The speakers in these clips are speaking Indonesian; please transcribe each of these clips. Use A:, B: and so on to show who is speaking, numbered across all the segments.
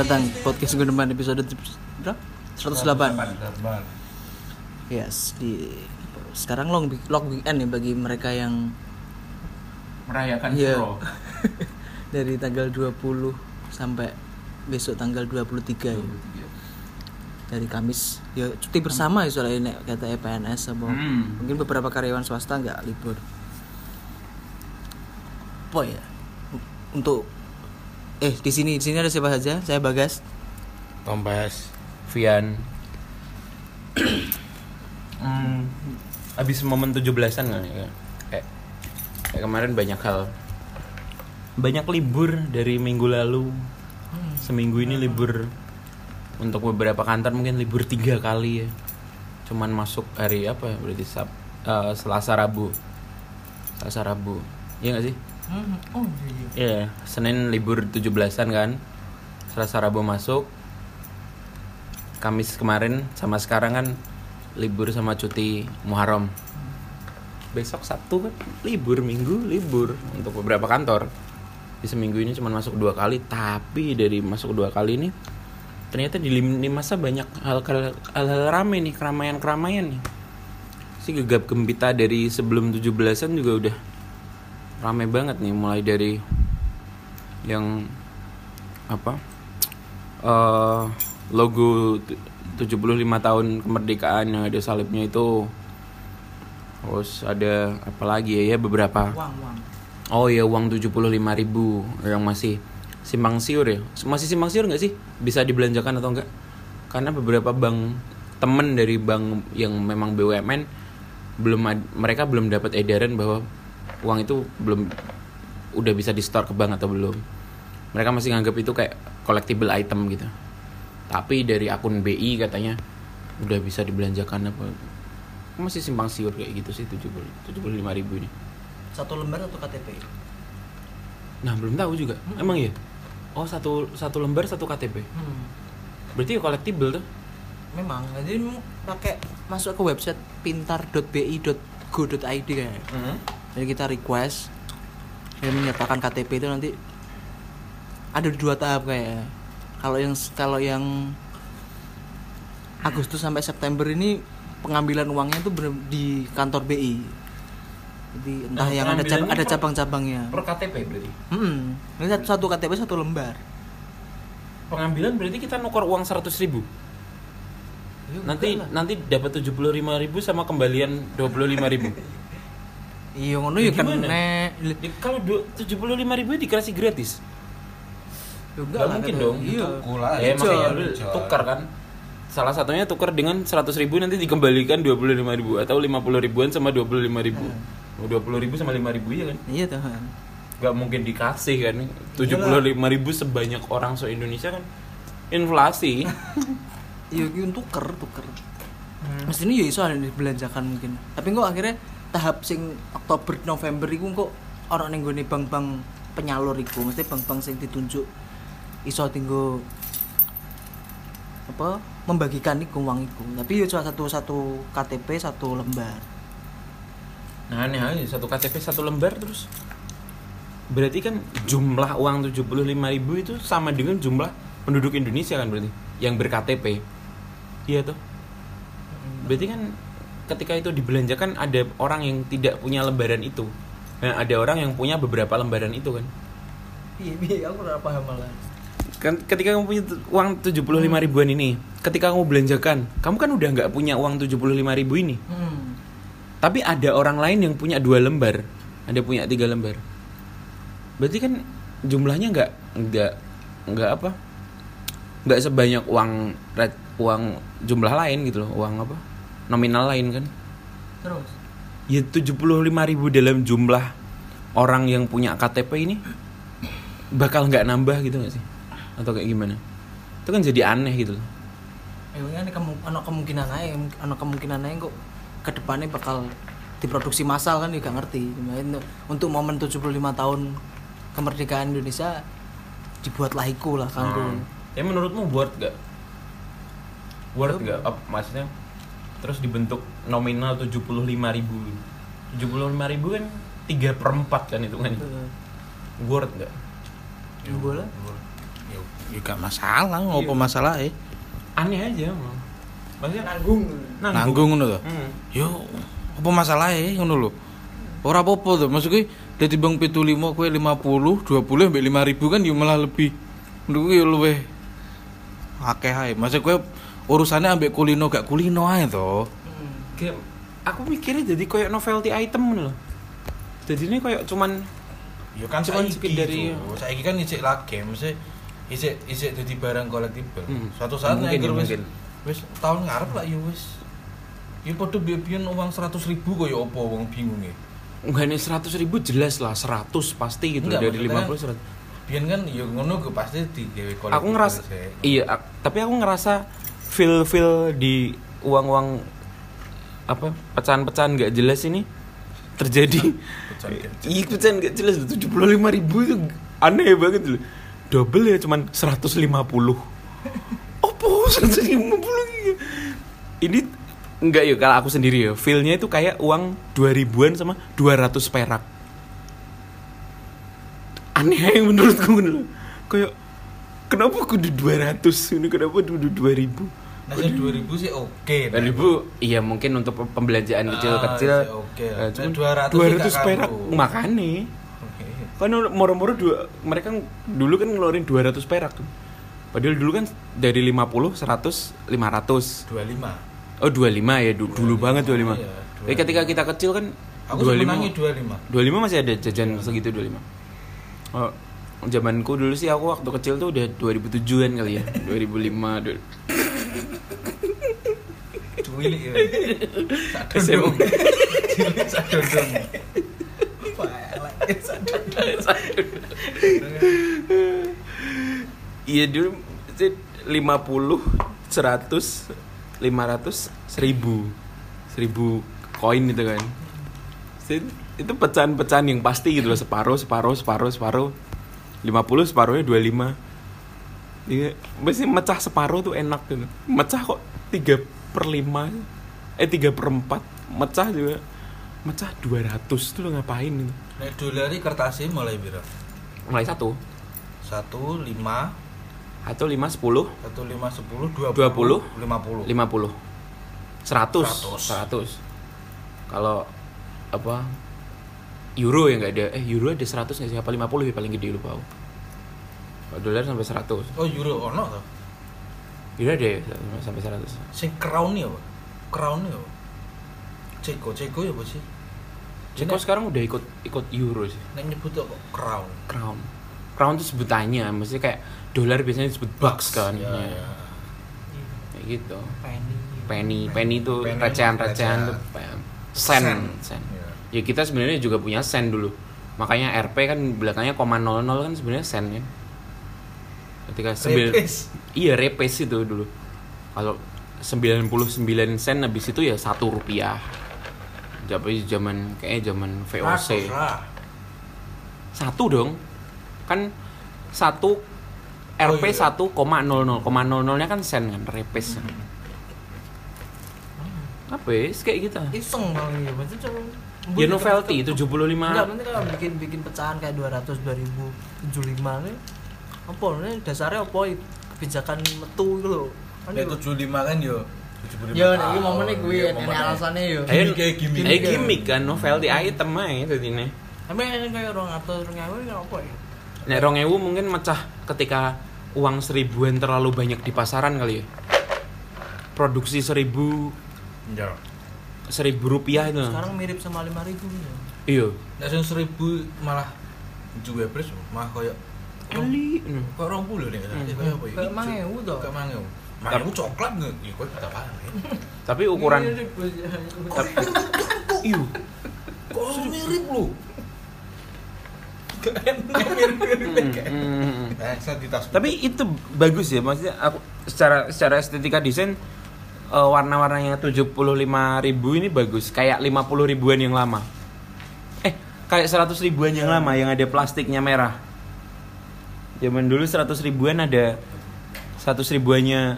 A: selamat datang podcast gue depan episode berapa? 108. Yes, di sekarang long long weekend nih bagi mereka yang
B: merayakan
A: Iya.
B: Suro.
A: dari tanggal 20 sampai besok tanggal 23 ya. Dari Kamis ya cuti bersama ya soalnya nek kata PNS apa
B: Hmm.
A: mungkin beberapa karyawan swasta nggak libur. Apa ya? Untuk eh di sini di sini ada siapa saja? Saya Bagas.
C: Tombas, Vian. hmm, abis momen 17-an kan ya. Kayak, kayak kemarin banyak hal. Banyak libur dari minggu lalu. Seminggu ini libur untuk beberapa kantor mungkin libur tiga kali ya. Cuman masuk hari apa ya? Berarti Sab, eh, Selasa Rabu. Selasa Rabu. Iya gak sih?
A: Oh iya.
C: Iya, Senin libur 17-an kan. Selasa Rabu masuk. Kamis kemarin sama sekarang kan libur sama cuti Muharram. Besok Sabtu kan libur, Minggu libur untuk beberapa kantor. Di seminggu ini cuma masuk dua kali, tapi dari masuk dua kali ini ternyata di masa banyak hal-hal hal-hal rame nih, keramaian-keramaian nih. Si gegap gempita dari sebelum 17-an juga udah rame banget nih mulai dari yang apa eh logo tu- 75 tahun kemerdekaan yang ada salibnya itu. Terus ada apa lagi ya, ya beberapa.
A: Wang wang.
C: oh ya uang 75.000 ribu yang masih simpang siur ya. Masih simpang siur nggak sih? Bisa dibelanjakan atau enggak karena beberapa bank temen dari bank yang memang BUMN belum mereka belum dapat edaran bahwa uang itu belum udah bisa di store ke bank atau belum mereka masih nganggap itu kayak collectible item gitu tapi dari akun BI katanya udah bisa dibelanjakan apa masih simpang siur kayak gitu sih 70 75 ribu ini
A: Satu lembar atau KTP?
C: Nah belum tahu juga. Emang ya? Oh satu satu lembar satu KTP.
A: Hmm.
C: Berarti ya collectible tuh.
A: Memang, jadi pakai masuk ke website pintar.bi.go.id kayak. Jadi kita request yang menyertakan KTP itu nanti ada dua tahap kayak. Kalau yang kalau yang Agustus sampai September ini pengambilan uangnya itu di kantor BI. Jadi entah
C: Nah,
A: yang ada cab- ada cabang-cabangnya.
C: Per KTP berarti.
A: Hmm, ini satu, satu KTP satu lembar.
C: Pengambilan berarti kita nuker uang 100 ribu. Nanti nanti dapat 75 ribu sama kembalian 25 ribu.
A: Iya ngono ya kena.
C: Di- Kalau du- 75 ribu dikasih gratis.
A: Ya
C: Gak mungkin dong.
A: Iya.
B: Kula,
C: Ya makanya tukar kan. Salah satunya tukar dengan 100 ribu nanti dikembalikan 25 ribu atau 50 ribuan sama 25 ribu. Oh, 20 ribu sama 5 ribu ya kan?
A: Iya Tuhan.
C: Gak mungkin dikasih kan 75 ribu sebanyak orang se Indonesia kan inflasi
A: Iya gitu tuker tuker. Mesti ini ya iso ada dibelanjakan mungkin. Tapi kok akhirnya tahap sing Oktober November iku kok orang ning gone bank-bank penyalur iku, mesti bank-bank sing ditunjuk iso tinggo apa membagikan iku uang iku. Tapi ya cuma satu satu KTP satu lembar.
C: nah aneh aja satu KTP satu lembar terus? Berarti kan jumlah uang 75 ribu itu sama dengan jumlah penduduk Indonesia kan berarti? Yang berKTP iya tuh berarti kan ketika itu dibelanjakan ada orang yang tidak punya lembaran itu. Dan ada orang yang punya beberapa lembaran itu kan?
A: Iya, iya aku ora paham malah.
C: kan ketika kamu punya uang 75 ribuan ini ketika kamu belanjakan kamu kan udah nggak punya uang 75 ribu ini.
A: Hmm.
C: tapi ada orang lain yang punya dua lembar. Ada punya tiga lembar. Berarti kan jumlahnya nggak nggak nggak apa? Nggak sebanyak uang uang jumlah lain gitu loh. Uang apa nominal lain kan
A: Terus
C: ya 75 ribu dalam jumlah orang yang punya KTP ini bakal nggak nambah gitu nggak sih atau kayak gimana itu kan jadi aneh gitu loh
A: Ya ini kemu ana kemungkinan aja, ana kemungkinan aja kok ke depannya bakal diproduksi massal kan juga ngerti. Cuma itu untuk momen 75 tahun kemerdekaan Indonesia dibuatlah iku lah kanggo.
C: Hmm. Ya menurutmu worth gak? Worth gak? Maksudnya terus dibentuk nominal 75 ribu 75 ribu kan 3 per 4 kan itu kan
A: Heeh.
C: Worth gak?
A: Bola?
B: Ya,
D: Ya gak masalah, ngopo masalah eh.
C: aneh aja mau maksudnya
A: nanggung
D: Nanggung ngono to.
C: Hmm.
D: Yo, apa masalah e ngono lho. Ora apa-apa to. Maksudku dadi bang 75 kowe 50, 20 mbek 5000 kan yo malah lebih. Menurutku yo luwih akeh ae. Maksud kowe urusannya ambek kulino gak kulino ae to.
C: kayak aku mikirnya jadi kayak novelty item ngono loh jadi ini kayak cuman
D: Ya kan
C: Cuman
D: saiki
C: sekedar iya.
D: Saiki kan isik lagi, mesti isik isik dadi barang kolektible.
C: Hmm.
D: Suatu saat
C: Mungkin,
D: wis
C: mungkin.
D: wis tahun ngarep lah ya wis. Ya padha biyen uang 100 ribu kok ya apa wong bingung e.
C: enggak nih seratus ribu jelas lah 100 pasti gitu
D: Enggak,
C: dari
D: maksudnya
C: 50 100
D: Biyen kan ya ngono gue pasti digawe kolektible.
C: aku ngerasa
D: sih.
C: iya ak- tapi aku ngerasa feel feel di uang uang apa pecahan-pecahan nggak jelas ini terjadi. Iya pecahan nggak jelas tujuh puluh lima ribu itu aneh banget loh. Double ya cuman 150 apa 150 ini enggak ya kalau aku sendiri ya feelnya itu kayak uang 2000-an sama 200 perak. Aneh yang menurutku loh. kayak kenapa kudu 200 ini kenapa kudu 2000
D: Nah, saya 2000 sih oke. nah.
C: 2000 iya mungkin untuk pembelanjaan
D: Ah,
C: kecil-kecil
D: sih oke.
C: eh,
D: Nah,
C: cuman
D: 200 sih
C: 200
D: gak
C: perak makanya
D: Oke.
C: kan moro-moro dua mereka dulu kan ngeluarin 200 perak tuh. Padahal dulu kan dari 50, 100, 500.
D: 25.
C: Oh 25 ya du- dulu
D: 25,
C: banget 25.
D: iya,
C: Tapi ketika kita kecil kan
D: Aku sebenarnya 25.
C: 25 masih ada jajan segitu 25. Oh, zamanku dulu sih aku waktu kecil tuh udah 2007-an kali ya. 2005 dulu.
D: Cuwilik ya. Cilik dondong. Sak dondong.
C: Iya dulu sih 50, 100, 500, 1000. 1000 koin itu kan. Sih, Itu pecahan-pecahan yang pasti gitu loh, separuh, separuh, separuh, separuh. 50 separuhnya 25. Iya, mesti mecah separuh tuh enak gitu. Mecah kok 3 per 5 eh 3 per 4 mecah juga. Mecah 200 tuh lo ngapain gitu?
D: Nek dolar iki kertasnya mulai piro?
C: mulai satu.
D: 1 5
C: atau 5 10
D: 1 5 10 20
C: 20,
D: 50.
C: 50 100
D: 100.
C: 100 kalau apa euro ya nggak ada. Eh euro ada 100 nggak sih? Apa 50 ya? Paling gede lupa aku dolar sampai 100
D: Oh, euro ono to.
C: euro ada ya sampai 100
D: Sing crown ya, apa? Crown ya. Ceko, Ceko ya apa sih?
C: Ceko sekarang udah ikut ikut euro sih
D: Nek nyebut apa? Crown.
C: crown crown itu sebutannya maksudnya kayak dolar biasanya disebut bucks kan
D: Ya,
C: Ya,
D: ya.
C: kayak gitu
A: penny
C: penny penny itu tuh
D: recehan.
C: pe- sen
D: Sen.
C: sen
D: Ya.
C: ya kita sebenarnya juga punya sen dulu makanya RP kan belakangnya koma 00 kan sebenarnya sen kan ketika sembil
D: Repes.
C: iya repes itu dulu. Kalau 99 sen habis itu ya satu rupiah. Tapi zaman kayaknya zaman VOC
D: Ratus
C: satu dong. Kan satu RP
D: Oh, iya.
C: satu koma nol nol koma nol nolnya kan sen kan repes. Apa ya kayak gitu.
A: Iseng paling ya berarti cuma
C: ya novelty 75
A: enggak nanti kalau bikin bikin pecahan kayak 200 2000 75 nih apa nih dasarnya apa kebijakan metu gitu loh kan
D: Nek
A: yo.
D: 75 kan yo 75.
A: Ya, nek iki gue,
D: Iya,
A: ini alasannya yo.
C: Ayo,
D: Gimmick kayak gimmick.
C: eh gimmick kan novelty item aja tadi nih
A: Tapi ini kayak orang atau orang ini apa ya?
C: Nek rong ewu mungkin mecah ketika uang seribuan terlalu banyak di pasaran kali ya produksi seribu
D: Ya.
C: seribu rupiah itu
A: Sekarang mirip sama 5000 ya.
C: iya
D: Nek sing 1000 malah juga pres malah koyo
C: kali
D: kok 20 nih
C: Hmm.
D: kayak apa ya?
A: Kayak mangewu toh.
D: Kayak mangewu. Mangewu coklat nggak? Ya kok kita paham
C: tapi ukuran
A: Mirip,
C: tapi iya
D: Kok mirip lu?
C: tapi itu bagus ya maksudnya aku secara secara estetika desain eh, warna-warnanya 75.000 ini bagus kayak 50 ribuan yang lama eh kayak 100 ribuan yang lama yang ada plastiknya merah zaman dulu 100 ribuan ada 100 ribuannya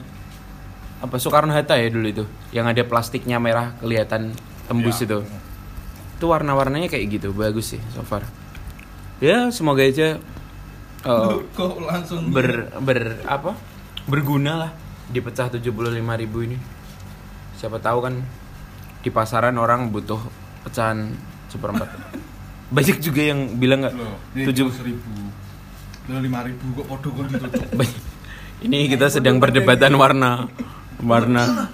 C: apa Soekarno Hatta ya dulu itu yang ada plastiknya merah kelihatan tembus
D: Ya.
C: itu. Itu warna-warnanya kayak gitu bagus sih so far. Ya semoga aja eh,
D: Kok langsung
C: ber ber apa? Berguna lah dipecah 75.000 ini. Siapa tahu kan di pasaran orang butuh pecahan seperempat. Banyak juga yang bilang nggak tujuh
D: seribu Lo lima ribu kok podo kok
C: ini kita sedang perdebatan warna warna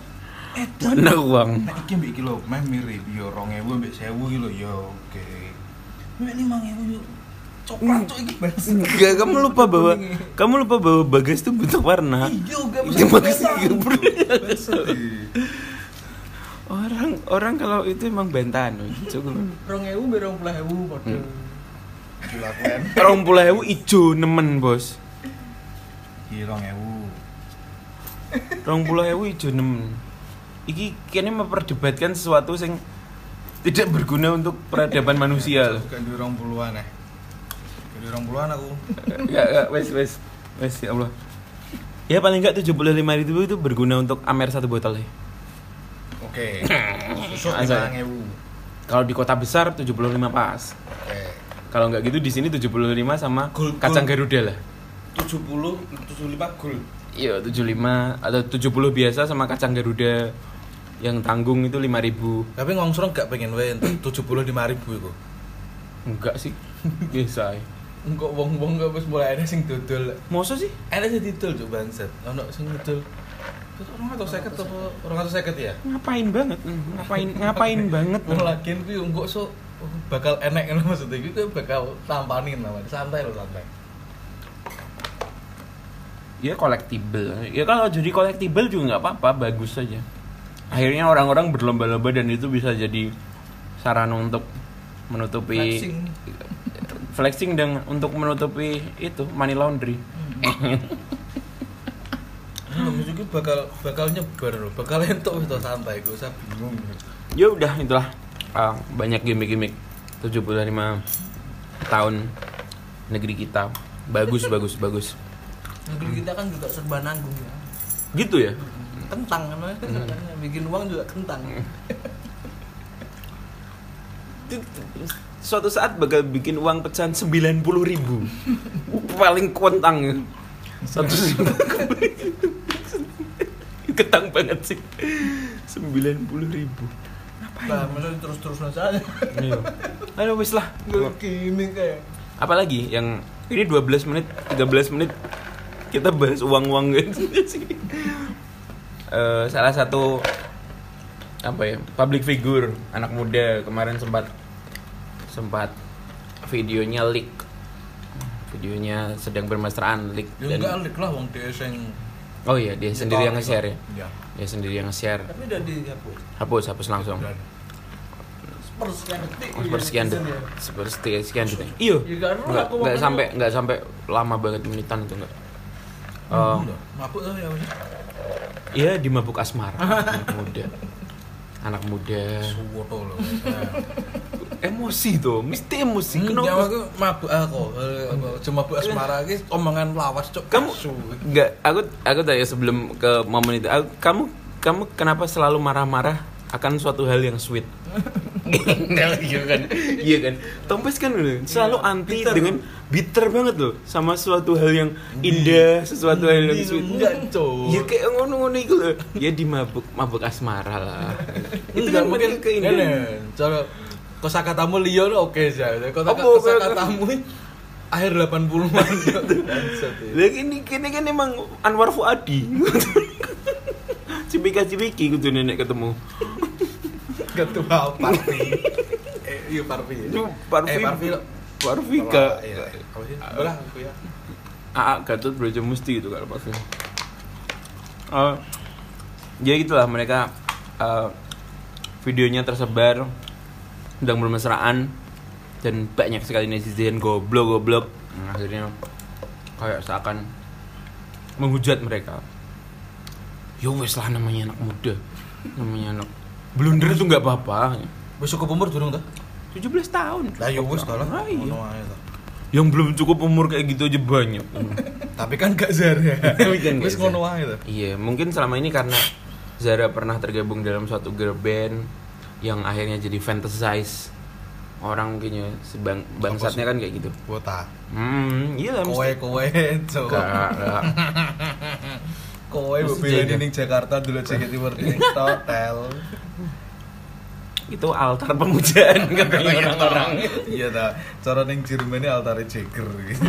C: warna uang
D: Nek iki mbek iki lho, meh mirip yo 2000 mbek 1000 iki lho yo oke. Mbek 5000 yo coklat cok iki bas.
C: Enggak, kamu lupa bahwa kamu lupa bahwa bagas itu bentuk warna.
D: Iya, gak
C: orang orang kalau itu emang bantahan. Cukup.
A: Rong ewu berong puluh ewu padha.
D: Dilakukan.
C: Rong puluh ewu ijo nemen bos.
D: Iki 2000.
C: Rong puluh ewu ijo nemen. Iki kayaknya memperdebatkan sesuatu yang tidak berguna untuk peradaban manusia loh.
D: Bukan di 20-an eh. Di 20-an aku.
C: Enggak, enggak, wes wes wes ya Allah. Ya paling enggak 75 ribu itu berguna untuk Amer satu botol ya.
D: Oke. Susuk
C: Asal.
D: 5000.
C: Kalau di kota besar 75 pas.
D: Oke.
C: Kalau nggak gitu di sini 75 sama
D: Gul-
C: kacang
D: gul.
C: Garuda lah.
D: 70 75 gol.
C: Iya, 75 atau 70 biasa sama kacang Garuda yang tanggung itu 5000.
D: Tapi ngongsrong gak pengen wae entuk 75.000 iku.
C: Enggak sih. Biasa. aja.
D: Engkok wong-wong gak wis mulai ada sing dodol.
C: Masa sih?
D: Ada sing didol cuk bangsat. Ono sing didol. Orang atau seket apa orang atau seket ya?
C: Ngapain banget? Ngapain ngapain banget?
D: Lagian kuwi engkok so bakal enek ngono maksudnya kuwi bakal tampanin namanya. Santai lo santai.
C: Ya collectible. Ya kalau jadi collectible juga nggak apa-apa, bagus saja. Akhirnya orang-orang berlomba-lomba dan itu bisa jadi sarana untuk menutupi
A: Flexing.
C: flexing dan untuk menutupi itu money laundry.
D: Lho iki bakal bakal nyebar lho, bakal entuk wis to santai kok usah bingung.
C: ya udah itulah Ah, banyak gimmick-gimmick. 75 tahun negeri kita. Bagus bagus bagus.
A: Negeri kita kan juga serba nanggung ya.
C: gitu ya?
A: Kentang kan? Bikin uang juga kentang.
C: suatu saat bakal bikin uang pecahan 90 ribu. Paling kontang satu ketang banget sih. 90 ribu
A: Lah, maksudnya terus-terusan saja.
C: Iya. ayo wis lah
A: gini kayak.
C: apalagi yang ini 12 menit 13 menit kita bahas uang-uang gitu sih Eh, salah satu apa ya public figure anak muda kemarin sempat sempat videonya leak videonya sedang bermesraan leak
D: Ya
C: dan-
D: enggak lik lah wong dia sing
C: oh iya dia sendiri yang nge-share ya
D: Iya.
C: Dia sendiri yang nge-share.
A: Tapi udah dihapus.
C: hapus hapus langsung.
A: Sepersekian detik.
C: Oh, sepersekian
A: iya,
C: detik
A: ya.
C: sepersekian sekian detik. Iya.
A: Ya, karena
C: nggak nggak sampai nggak sampai lama banget menitan itu enggak Oh,
D: mabuk tuh ya
C: iya di mabuk asmara. Anak muda. Anak muda.
D: Suwoto lho.
C: emosi tuh mesti emosi
D: Hmm,
C: kenapa
D: ya aku mabuk aku. Cuma mabuk asmara iki omongan lawas cuk.
C: kamu nggak aku aku tanya sebelum ke momen itu aku- kamu kamu kenapa selalu marah-marah akan suatu hal yang sweet iya kan iya kan Tompes kan udah selalu anti
D: bitter.
C: dengan bitter banget loh sama suatu hal yang indah sesuatu hal yang sweet
D: enggak, Cuk.
C: ya kayak ngono-ngono itu loh ya di mabuk mabuk asmara lah itu kan
D: mungkin
C: keindahan
D: Ngene, cara kosakatamu lho oke sih. Kota
C: Apa,
D: kosakatamu akhir 80-an. Bangsat, ya.
C: Lah ini kini kan emang Anwar Fuadi. Cipika cipiki kudu nenek ketemu.
D: Ketua Parvi. Eh, iya Parvi.
C: Itu Parvi.
D: Eh, Parvi. lo.
C: Parvika.
D: Iya. Apa sih? Aku ya.
C: AA Gatot Braja Musti gitu kalau Parvi. Eh, ya gitulah mereka eh, videonya tersebar sedang bermesraan dan banyak sekali netizen goblok goblok Nah, akhirnya kayak seakan menghujat mereka ya wes lah namanya anak muda namanya anak blunder itu nggak apa-apa
D: Wis cukup umur durung ta?
C: 17 tahun
D: Lah ya wis ta lah.
C: Ah, iya. Yang belum cukup umur kayak gitu aja banyak
D: Tapi kan gak Zara.
C: Kan gak
D: ngono ta.
C: iya mungkin selama ini karena Zara pernah tergabung dalam suatu girl band yang akhirnya jadi fantasize orang kayaknya sebang bangsatnya kan kayak gitu
D: Wota.
C: hmm iya lah
D: Kowe kowe
C: gak.
D: Kowe
C: jaga.
D: ning Jakarta dulu JKT ning hotel.
C: itu altar pemujaan katanya orang-orang
D: Iya ta. Cara ning Jerman ini altare Jagger gitu.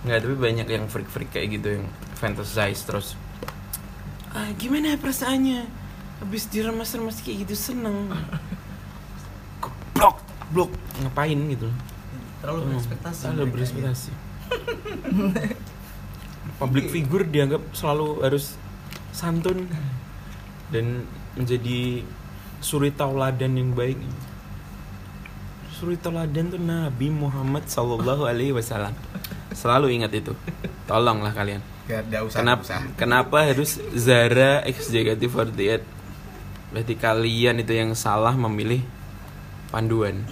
C: Nggak, tapi banyak yang freak-freak kayak gitu yang fantasize terus ah, gimana perasaannya habis diremas-remas kayak gitu seneng. Blok blok. Ngapain gitu?
A: Terlalu
C: Hmm,
A: berekspektasi
C: terlalu
A: ya.
C: berekspektasi public figure dianggap selalu harus santun dan menjadi suri tauladan yang baik. Suri tauladan tuh Nabi Muhammad Sallallahu Alaihi Wasallam. Selalu ingat itu. Tolonglah kalian.
D: Ya enggak usah.
C: kenapa
D: usah.
C: kenapa harus Zara X JKT48 berarti kalian itu yang salah memilih panduan.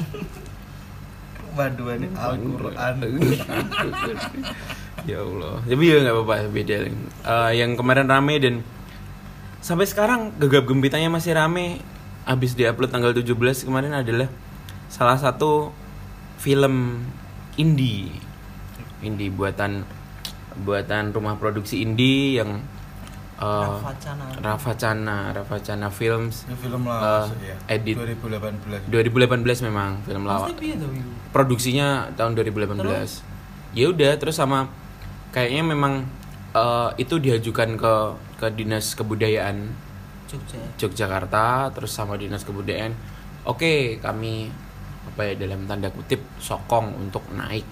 D: Panduan Al-Qur'an.
C: ya Allah. Tapi ya nggak apa-apa beda Eh, yang kemarin rame dan sampai sekarang gegap gempitanya masih rame. Habis diupload tanggal 17 kemarin adalah salah satu film indie. Indie buatan buatan rumah produksi indie yang eh,
A: Rafa Cana.
C: Rafa Cana Rafa Cana Films
D: Ini film
C: Eh,
D: lawas ya.
C: edit.
D: 2018.
C: 2018 memang film
A: Yu?
C: produksinya tahun 2018 ya udah terus sama kayaknya memang eh, itu diajukan ke ke dinas kebudayaan
A: Jogja
C: Yogyakarta terus sama dinas kebudayaan oke kami apa ya dalam tanda kutip sokong untuk naik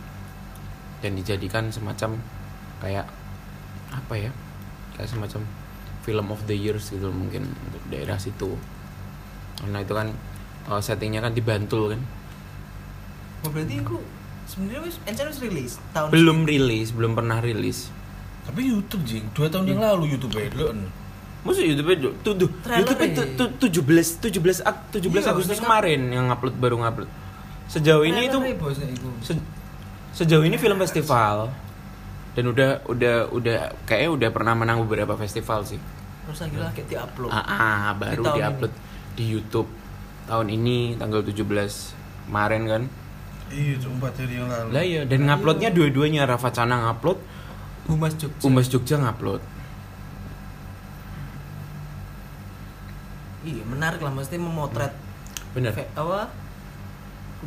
C: dan dijadikan semacam kayak apa ya kayak semacam film of the years gitu mungkin untuk daerah situ. Karena itu kan eh, settingnya kan di Bantul kan.
A: Oh, berarti aku sebenarnya wis rilis tahun
C: belum rilis belum pernah rilis.
D: Tapi YouTube jing, dua tahun yang lalu YouTube ya lo.
C: Maksud YouTube itu tuh, YouTube itu
A: ya?
C: tuh, 17 17 Ag- 17
A: Iya,
C: Agustus kemarin yang upload baru ngupload. Sejauh ini itu
A: Trailer bos itu
C: se- sejauh ini film festival dan udah udah udah kayaknya udah pernah menang beberapa festival sih.
A: terus akhirnya kayak diupload
C: Ah, ah, baru
A: Di
C: diupload di YouTube tahun ini tanggal 17 kemarin kan.
D: Iya, cuma empat hari yang lalu.
C: Lah iya dan nguploadnya dua-duanya Rafa Cana ngupload,
A: Humas Jogja
C: Umas Jogja ngupload.
A: iya menarik lah mesti memotret
C: Bener.
A: fe- apa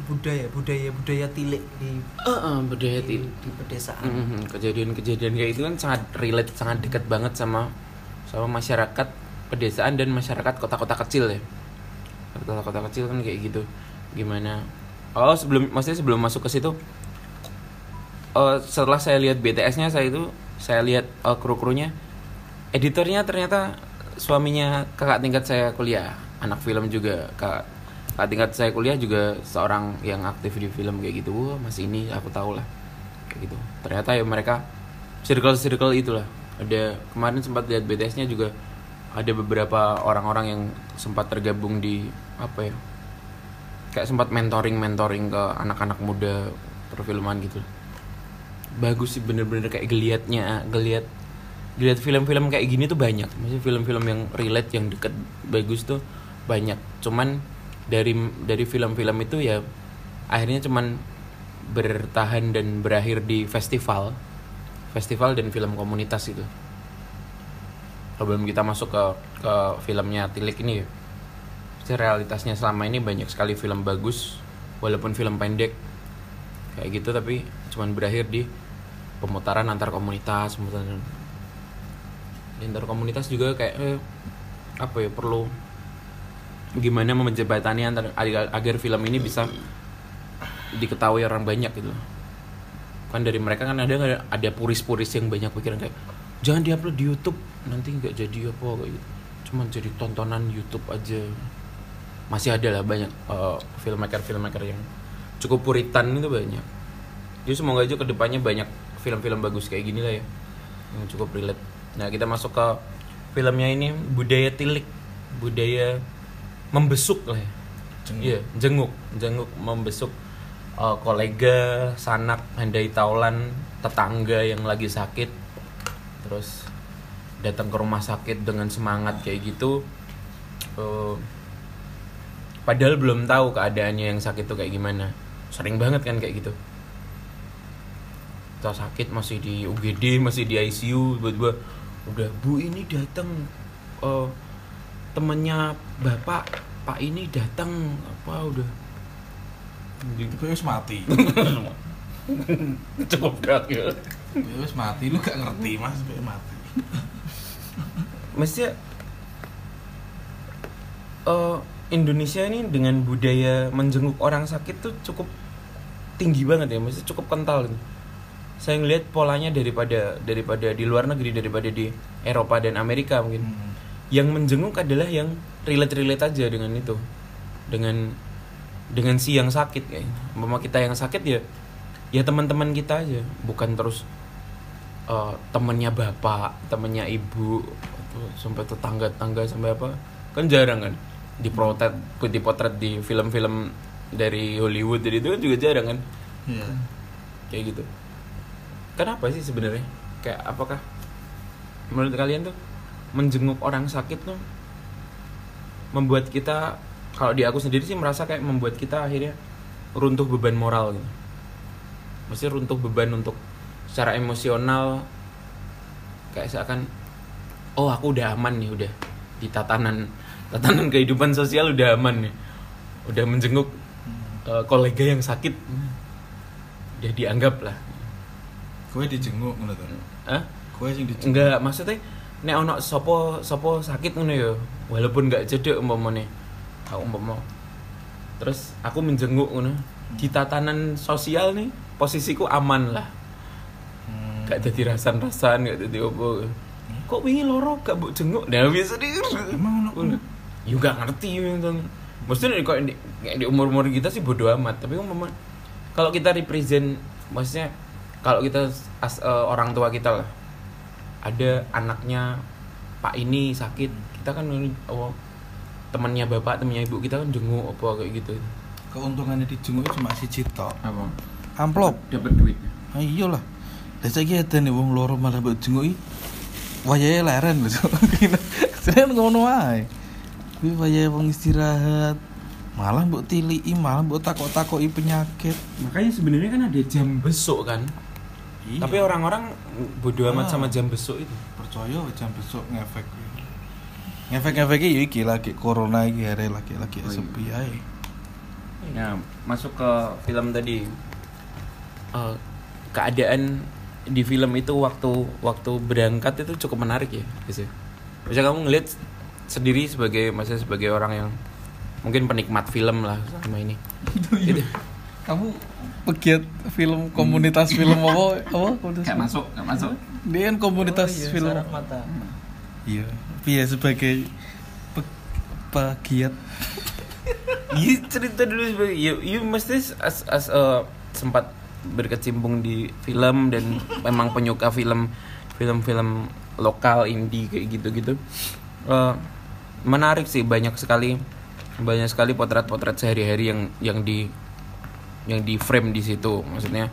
A: budaya budaya budaya tilik di
C: Heeh, budaya
A: di,
C: ti-
A: di pedesaan.
C: Mhm, kejadian-kejadian kayak itu kan sangat relate sangat dekat banget sama sama masyarakat pedesaan dan masyarakat kota-kota kecil ya. Kota-kota kecil kan kayak gitu. Gimana? Oh sebelum maksudnya sebelum masuk ke situ eh, setelah saya lihat BTS-nya saya itu saya lihat eh, kru-krunya editornya ternyata suaminya kakak tingkat saya kuliah anak film juga kak kakak tingkat saya kuliah juga seorang yang aktif di film kayak gitu wah masih ini aku tahu lah. Kayak gitu. Ternyata ya mereka circle circle itulah. Ada kemarin sempat lihat BTS-nya juga ada beberapa orang-orang yang sempat tergabung di apa ya kayak sempat mentoring mentoring ke anak-anak muda perfilman gitu. Bagus sih bener-bener kayak geliatnya geliat geliat film-film kayak gini tuh banyak. Maksudnya film-film yang relate yang deket bagus tuh banyak. Cuman dari dari film-film itu ya akhirnya cuman bertahan dan berakhir di festival. Festival dan film komunitas itu. Sebelum kita masuk ke ke filmnya Tilik ini ya pasti realitasnya selama ini banyak sekali film bagus walaupun film pendek. Kayak gitu tapi cuman berakhir di pemutaran antar komunitas pemutaran. Antar komunitas juga kayak eh, apa ya perlu gimana menjembatani antar agar, film ini bisa diketahui orang banyak gitu. Kan dari mereka kan ada ada puris-puris yang banyak pikiran kayak jangan diupload di YouTube nanti nggak jadi apa kayak gitu. Cuman jadi tontonan YouTube aja. Masih ada lah banyak eh, filmmaker filmmaker yang cukup puritan itu banyak. Jadi semoga aja ke depannya banyak film-film bagus kayak gini lah ya yang cukup relate. Nah kita masuk ke filmnya ini budaya tilik. Budaya membesuk lah ya
D: Jenguk.
C: Iya, jenguk, jenguk membesuk eh, kolega, sanak, handai taulan, tetangga yang lagi sakit, terus datang ke rumah sakit dengan semangat kayak gitu. Eh, padahal belum tahu keadaannya yang sakit tuh kayak gimana sering banget kan kayak gitu kita sakit masih di UGD masih di ICU tiba-tiba udah bu ini datang eh, temennya bapak pak ini datang apa udah
D: wis mati.
C: cukup dark ya
D: wis mati lu gak ngerti Mas, wis mati.
C: mestinya eh, Indonesia ini dengan budaya menjenguk orang sakit tuh cukup tinggi banget ya, mesti cukup kental gitu. Saya ngelihat polanya daripada daripada di luar negeri daripada di Eropa dan Amerika mungkin.
D: Hmm.
C: Yang menjenguk adalah yang relate-relate aja dengan itu. Dengan dengan si yang sakit ya. Mama kita yang sakit ya ya teman-teman kita aja, bukan terus eh, temennya bapak, temennya ibu, sampai tetangga-tangga sampai apa kan jarang kan dipotret dipotret di film-film dari Hollywood jadi itu kan juga jarang kan
D: Iya.
C: kayak gitu kenapa sih sebenarnya kayak apakah menurut kalian tuh menjenguk orang sakit tuh membuat kita kalau di aku sendiri sih merasa kayak membuat kita akhirnya runtuh beban moral gitu mesti runtuh beban untuk secara emosional kayak seakan oh aku udah aman nih udah di tatanan tatanan kehidupan sosial udah aman nih udah menjenguk eh, kolega yang sakit udah dianggap lah
D: Kowe dijenguk to.
C: Hah?
D: Kowe sing dijenguk.
C: enggak maksudnya nek ono sopo sopo sakit ngono ya walaupun enggak cedek umpamane aku umpama. Terus aku menjenguk ngono di tatanan sosial nih posisiku aman lah.
D: Hmm.
C: gak jadi rasan-rasan gak jadi apa. Kok wingi loro gak mbok jenguk? Nah biasa deh
D: Emang ono.
C: ya gak ngerti gitu maksudnya kok di, di umur umur kita sih bodo amat tapi umpama kalau kita represent maksudnya kalau kita as, eh, orang tua kita lah ada anaknya pak ini sakit kita kan oh, temannya bapak temannya ibu kita kan jenguk apa kayak gitu
D: Keuntungannya dijenguk cuma siji tok.
B: apa
D: Amplop.
B: dapat duit
D: Ah iya lah. Lah saiki ada nih wong loro malah mbok jenguki. Wayahe leren lho. Seneng ngono ae. Kuwi wayahe wong istirahat. Malah mbok tiliki, malah mbok takok-takoki penyakit.
C: makanya sebenarnya kan ada jam besok kan
D: Iya.
C: tapi orang-orang bodo amat
D: Ah.
C: sama jam besok itu
D: percaya jam besok ngefek. Ngefek-ngefek ya iki lagi corona iki hari lagi lagi
C: Oh iya.
D: sepi ae.
C: Nah, masuk ke film tadi. Eh, keadaan di film itu waktu waktu berangkat itu cukup menarik ya, guys. ya. Bisa kamu ngeliat sendiri sebagai masa sebagai orang yang mungkin penikmat film lah sama ini. Gitu.
D: Kamu pegiat film komunitas film apa? Apa? Komunitas
B: gak
D: film?
B: masuk gak masuk
D: Dia kan komunitas
A: Oh iya,
D: film.
A: mata.
D: Iya, Iya sebagai pe- pegiat
C: Iya cerita dulu sebagai ya, ya mesti as, as eh, sempat berkecimpung di film dan memang penyuka film film-film lokal indie kayak gitu-gitu Eh, menarik sih banyak sekali banyak sekali potret-potret sehari-hari yang yang di yang di frame di situ. Maksudnya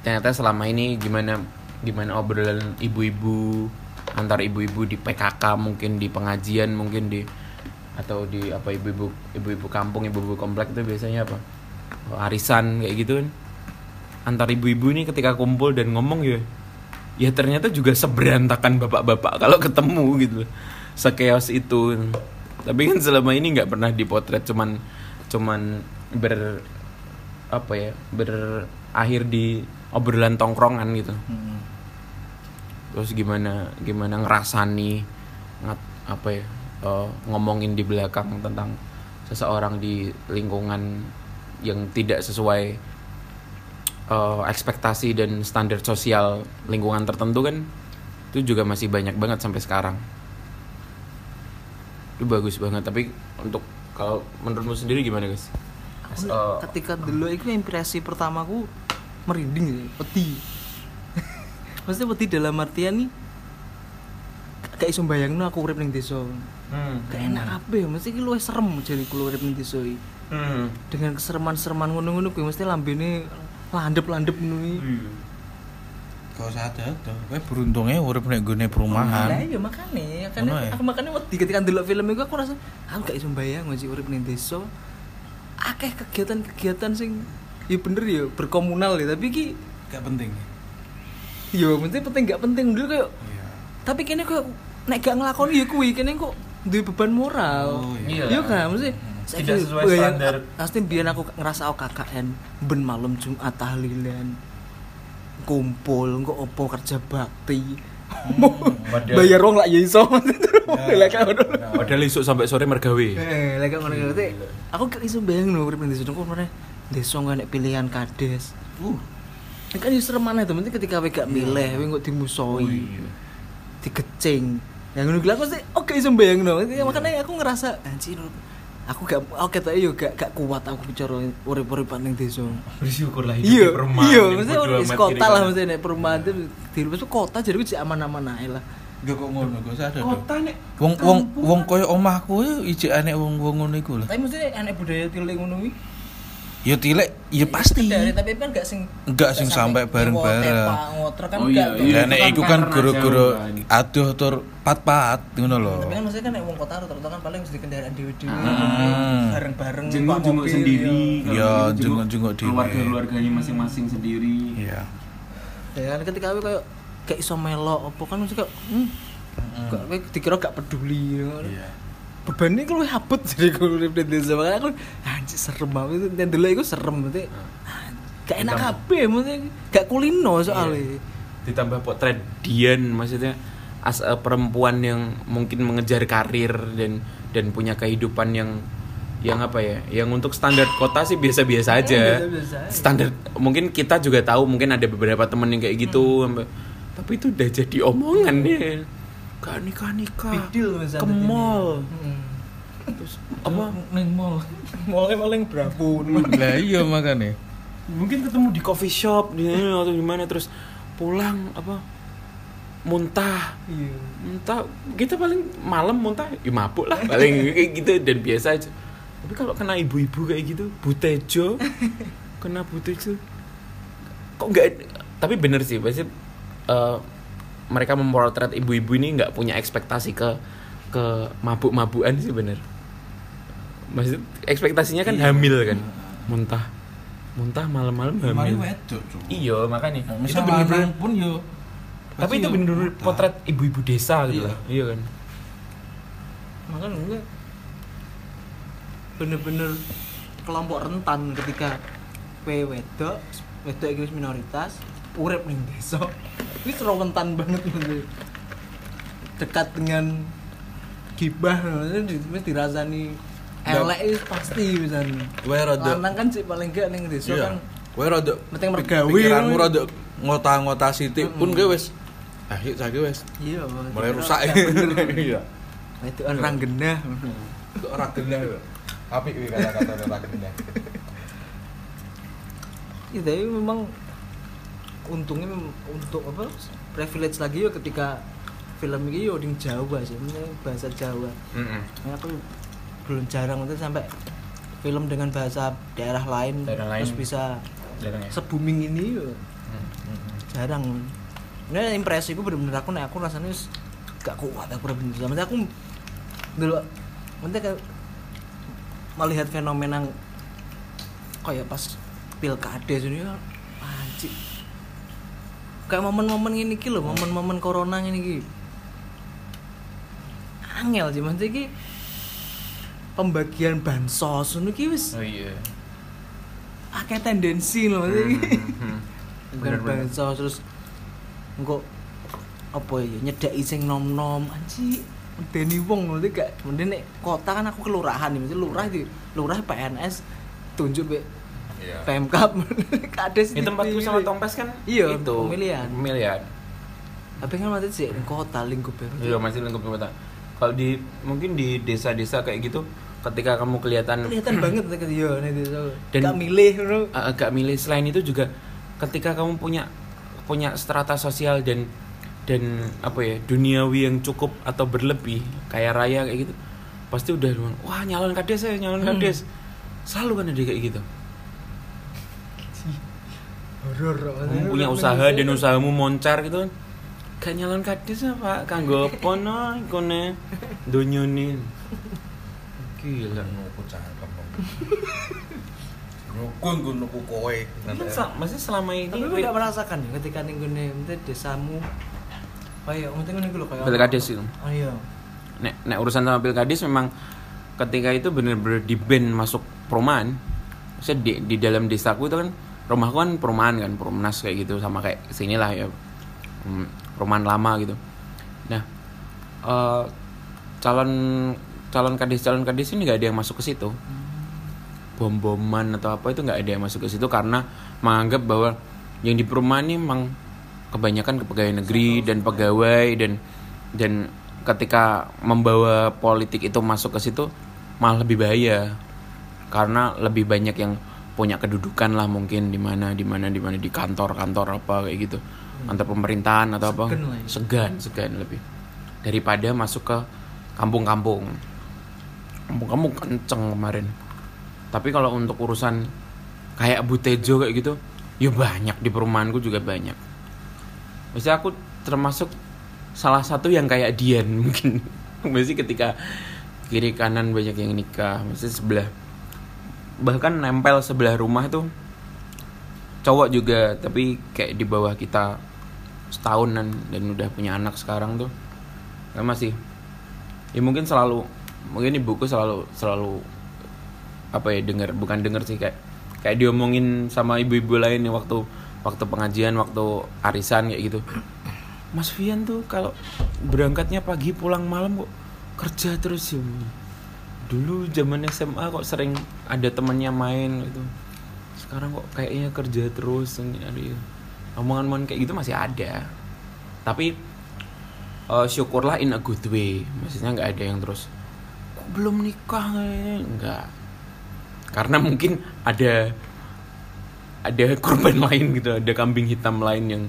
C: ternyata selama ini gimana gimana obrolan ibu-ibu antar ibu-ibu di PKK mungkin di pengajian mungkin di atau di apa ibu-ibu ibu-ibu kampung ibu-ibu komplek itu biasanya apa? Arisan kayak gitu kan. Antar ibu-ibu ini ketika kumpul dan ngomong ya ya ternyata juga seberantakan bapak-bapak kalau ketemu gitu sekeos itu. Tapi kan selama ini nggak pernah dipotret cuman cuman ber apa ya berakhir di obrolan tongkrongan gitu.
D: Hmm.
C: terus gimana gimana ngerasani ngat, apa ya eh, ngomongin di belakang tentang seseorang di lingkungan yang tidak sesuai eh, ekspektasi dan standar sosial lingkungan tertentu kan itu juga masih banyak banget sampai sekarang. Itu bagus banget tapi untuk kalau menurutmu sendiri gimana guys Eh,
A: ketika dulu itu impresi pertamaku merinding peti. Maksudnya peti dalam artian nih kayak iso bayangno aku urip ning desa.
C: hmm,
A: Kayak enak kabeh, mesti ki luwih serem jadi kulo urip ning desa iki.
C: hmm,
A: Dengan kesereman-sereman ngono-ngono kuwi mesti lambene landep-landep ngono iki.
C: hmm.
D: Kok sadar to. Kowe beruntungnya urip nek gone
A: Lah
D: perumahan.
A: iya makane, makane
D: ya?
A: aku makane wedi ketika ndelok film iku aku rasa aku gak iso bayang sih urip ning desa. Akeh kegiatan-kegiatan sing ya bener ya berkomunal ya, tapi ki
D: Gak penting.
A: ya penting penting gak penting dulu kayak
D: Iya.
A: tapi kene kok nek gak ngelakoni ya kuwi kene kok duwe beban moral.
D: Oh,
B: iya.
A: Iya kan, mesti
B: Tidak sesuai standar.
A: Pasti biar aku ngerasa aku KKN ben malam Jumat tahlilan kumpul engko opo kerja bakti.
B: Padahal-
A: Bayar wong lak ya iso. Kan ngono.
C: Padahal esuk sampai sore mergawe.
A: Eh, lek ngono ngerti. Aku gak iso bayang lho urip ning desa kok meneh desa nek pilihan kades.
D: Uh.
A: Kan yo serem maneh to, penting ketika kowe gak milih, kowe kok dimusoi.
B: Oh, iya.
A: Digecing. Ya ngono kuwi aku sih oke iso bayangno. Makanya aku ngerasa anjir aku gak oke tak yo gak gak kuat aku bicara urip-uripan ning desa.
B: Bersyukurlah hidup
A: Iya,
B: di perumahan.
A: iya, maksudnya urip kota lah nek perumahan itu di luar kota jadi gue aman-aman ae lah.
D: Gak kok ngono, gak sadar to.
B: Kota nek
D: Wong wong wong koyo omahku ya ijekane wong-wong ngono iku lah.
A: Tapi maksudnya anak budaya tilik ngono.
D: Ya tilek, ya pasti.
A: Kendari, tapi kan gak sing
D: Enggak sing sampai bareng-bareng.
A: kan
B: Oh iya,
A: tuh.
D: Ya
B: itu
D: nek
B: kan
D: kan guru-guru
B: jauh kan.
D: aduh tur pat-pat ngono lho.
A: Tapi kan maksudnya kan nek wong kota rata-rata kan paling mesti kendaraan dhewe-dhewe.
D: Hmm.
A: Bareng-bareng
B: jenguk-jenguk sendiri.
A: iya.
B: Kalau
D: Iya,
B: jenguk-jenguk
D: dhewe.
B: Keluarga-keluarganya masing-masing sendiri.
D: Iya.
A: Ya kan ketika kowe kayak kayak iso melok apa kan mesti kayak hmm, kowe dikira gak peduli.
D: Iya.
A: beban ini kalau habet jadi kalau di desa makanya aku serem banget. Dan dulu itu serem berarti gak enak kabeh maksudnya. Gak kulino soalnya.
C: Ditambah potret Dian maksudnya as a perempuan yang mungkin mengejar karir dan dan punya kehidupan yang yang apa ya yang untuk standar kota sih biasa-biasa aja.
A: biasa-biasa aja.
C: standar mungkin kita juga tahu mungkin ada beberapa temen yang kayak gitu sampai- tapi itu udah jadi omongan deh gak nikah nikah ke mall.
A: Hmm.
C: Terus apa?
A: Neng mall. Mallnya paling berapa
D: Lah iya makane.
C: mungkin ketemu di coffee shop di atau di mana terus pulang apa muntah.
A: Iya.
C: Muntah kita paling malam muntah ya mabuk lah. Paling kayak gitu dan biasa aja. Tapi kalau kena ibu-ibu kayak gitu butejo. Kena butejo. Kok nggak tapi bener sih pasti eh, mereka memotret ibu-ibu ini nggak punya ekspektasi ke ke mabuk-mabukan sih bener maksud ekspektasinya kan hamil. kan? Muntah. Muntah malam-malam hamil. iya makanya.
D: Nah,
C: itu
D: lanang pun yo.
C: Tapi itu
D: muntah.
C: potret ibu-ibu desa gitu
D: Iya.
C: lah iya kan?
A: Makanya gue bener-bener kelompok rentan ketika kowe wedok wedok wis minoritas urip ning desa. Ini terlalu rentan banget maksudnya dekat dengan gibah mesti dirasani elek itu pasti misalnya
D: Kowe rada
A: lanang kan sih paling gak ning desa
D: iya.
A: kan
D: Kowe rada
A: penting mergawe
D: pikiranmu rada ngota-ngota sithik pun kowe wis ah yuk saiki wis
A: iya
D: mulai rusak. Iya.
A: itu orang genah
D: Kok ora genah yo. Apik kuwi kata-kata ora genah.
A: Ya, tapi memang untungnya untuk apa privilege lagi ya ketika film ini yo di Jawa sih, ini bahasa Jawa. Nah, aku belum jarang untuk sampai film dengan bahasa daerah lain,
C: Daerah lain.
A: terus bisa
C: jarang ya?
A: se-booming ini yo. Jarang. Ini impresiku bener-bener aku nih aku rasanya gak kuat aku bener. Bener aku dulu nanti kayak melihat fenomena kayak pas pilkades ini ya anjir kayak momen-momen ini ki lho momen-momen corona ini ki. Angel sih maksudnya ki pembagian bansos. Ini ki wis
C: oh iya.
A: akeh tendensi loh maksudnya ki
C: Hmm.
A: bukan
C: Bener-bener.
A: bansos terus engko apa ya nyedaki sing nom-nom. Anji medeni wong nanti gak mending nek kota kan aku kelurahan nih mesti lurah di lurah PNS tunjuk be
D: Iya.
A: Pemkap. Kades
C: Itu tempatku sama Tompes kan
A: Iya,
C: itu.
A: pemilihan.
C: pemilihan.
A: Tapi kan masih sih di kota lingkup ya
C: iya masih lingkup kota. Kalau di mungkin di desa-desa kayak gitu ketika kamu kelihatan
A: kelihatan banget iya nek desa
C: Dan-
A: gak milih
C: uh, agak milih. Selain itu juga ketika kamu punya punya strata sosial dan dan apa ya duniawi yang cukup atau berlebih kayak raya kayak gitu pasti udah wah nyalon kades ya nyalon
A: Hmm.
C: kades. Selalu kan ada kayak gitu. Kamu punya usaha dan usahamu moncar gitu kan gak nyalon kadis apa kanggo apa no ikone? Donyone gila
D: Nuku cangkem. Rukun ku nuku kowe.
C: Sel- maksudnya selama ini
A: Tapi gue gak merasakan ya ketika ning gone mesti desamu kayak mesti ngene iku lho kayak
C: Pilkades itu.
A: Oh iya.
C: nek nek urusan sama pilkades memang ketika itu bener-bener di band masuk perumahan maksudnya di, di dalam desaku itu kan rumahku kan perumahan kan perumnas kayak gitu sama kayak sinilah ya hmm, perumahan lama gitu nah eh, calon calon kadis calon kadis ini nggak ada yang masuk ke situ. Bom boman atau apa itu nggak ada yang masuk ke situ karena menganggap bahwa yang di perumahan ini memang kebanyakan ke pegawai negeri dan pegawai dan dan ketika membawa politik itu masuk ke situ malah lebih bahaya. Karena lebih banyak yang punya kedudukan lah mungkin di mana di mana di mana di kantor-kantor apa kayak gitu. Antar pemerintahan atau apa.
A: Segan lah ya.
C: segan segan lebih. Daripada masuk ke kampung-kampung kampung-kampung kenceng kemarin. Tapi kalau untuk urusan kayak Butejo kayak gitu ya banyak di perumahanku juga banyak. Maksudnya aku termasuk salah satu yang kayak Dian mungkin. Mesti ketika kiri kanan banyak yang nikah Mesti sebelah. Bahkan nempel sebelah rumah tuh Cowok juga tapi kayak di bawah kita setahunan dan udah punya anak sekarang tuh. Masih. Ya mungkin selalu mungkin ibuku selalu selalu apa ya dengar bukan dengar sih kayak kayak diomongin sama ibu-ibu lain waktu waktu pengajian waktu arisan kayak gitu. Mas Fian tuh kalau berangkatnya pagi pulang malam kok kerja terus ya dulu zaman SMA kok sering ada temennya main gitu. Sekarang kok kayaknya kerja terus ini ada ya. omongan-omongan kayak gitu masih ada. Tapi eh, syukurlah in a good way. Maksudnya nggak ada yang terus belum nikah eh?" nggak karena mungkin ada ada korban lain gitu ada kambing hitam lain yang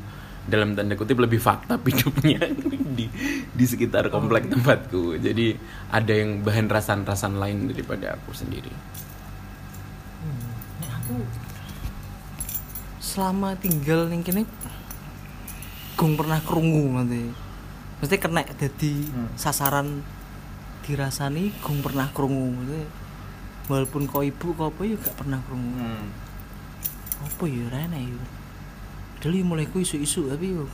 C: dalam tanda kutip lebih fakta hidupnya di di sekitar komplek tempatku. Jadi ada yang bahan rasan-rasan lain daripada aku sendiri.
A: Aku selama tinggal ning kene gong pernah krungu nanti. Mesti kena jadi sasaran dirasani gong pernah krungu. Mesti walaupun kau ibu kau apa ya gak pernah krungu. Apa ya rene ya. Dulu mulai ku isu-isu tapi yo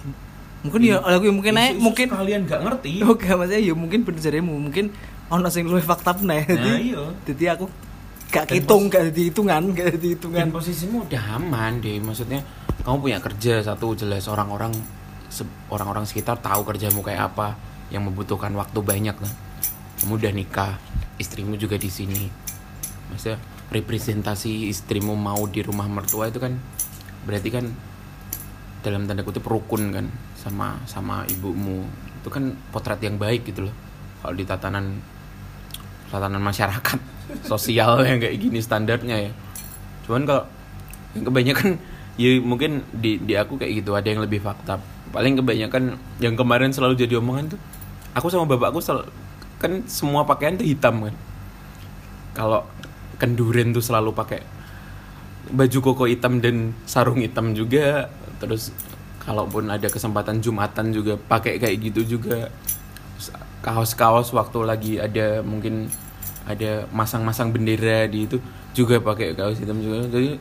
A: mungkin ya aku mungkin naik mungkin
C: kalian nggak ngerti
A: Oke, maksudnya ya mungkin bener mungkin ono sing luwih fakta.
C: Nah, iya.
A: Jadi aku gak hitung, gak dihitungan, gak
C: dan
A: dihitungan.
C: posisimu udah aman deh maksudnya kamu punya kerja satu jelas orang-orang orang-orang sekitar tahu kerjamu kayak apa yang membutuhkan waktu banyak lah kamu udah nikah istrimu juga di sini. Maksudnya representasi istrimu mau di rumah mertua itu kan berarti kan dalam tanda kutip rukun kan sama sama ibumu. Itu kan potret yang baik gitu loh kalau di tatanan tatanan masyarakat. Sosial yang kayak gini standarnya ya. Cuman kalau yang kebanyakan ya mungkin di di aku kayak gitu ada yang lebih fakta. Paling kebanyakan yang kemarin selalu jadi omongan tuh aku sama bapakku sel- kan semua pakaian tuh hitam kan. Kalau kenduren tuh selalu pakai baju koko hitam dan sarung hitam juga. Terus kalaupun ada kesempatan jumatan juga pakai kayak gitu juga. Kaos-kaos waktu lagi ada mungkin ada masang-masang bendera di itu juga pakai kaos hitam juga. Jadi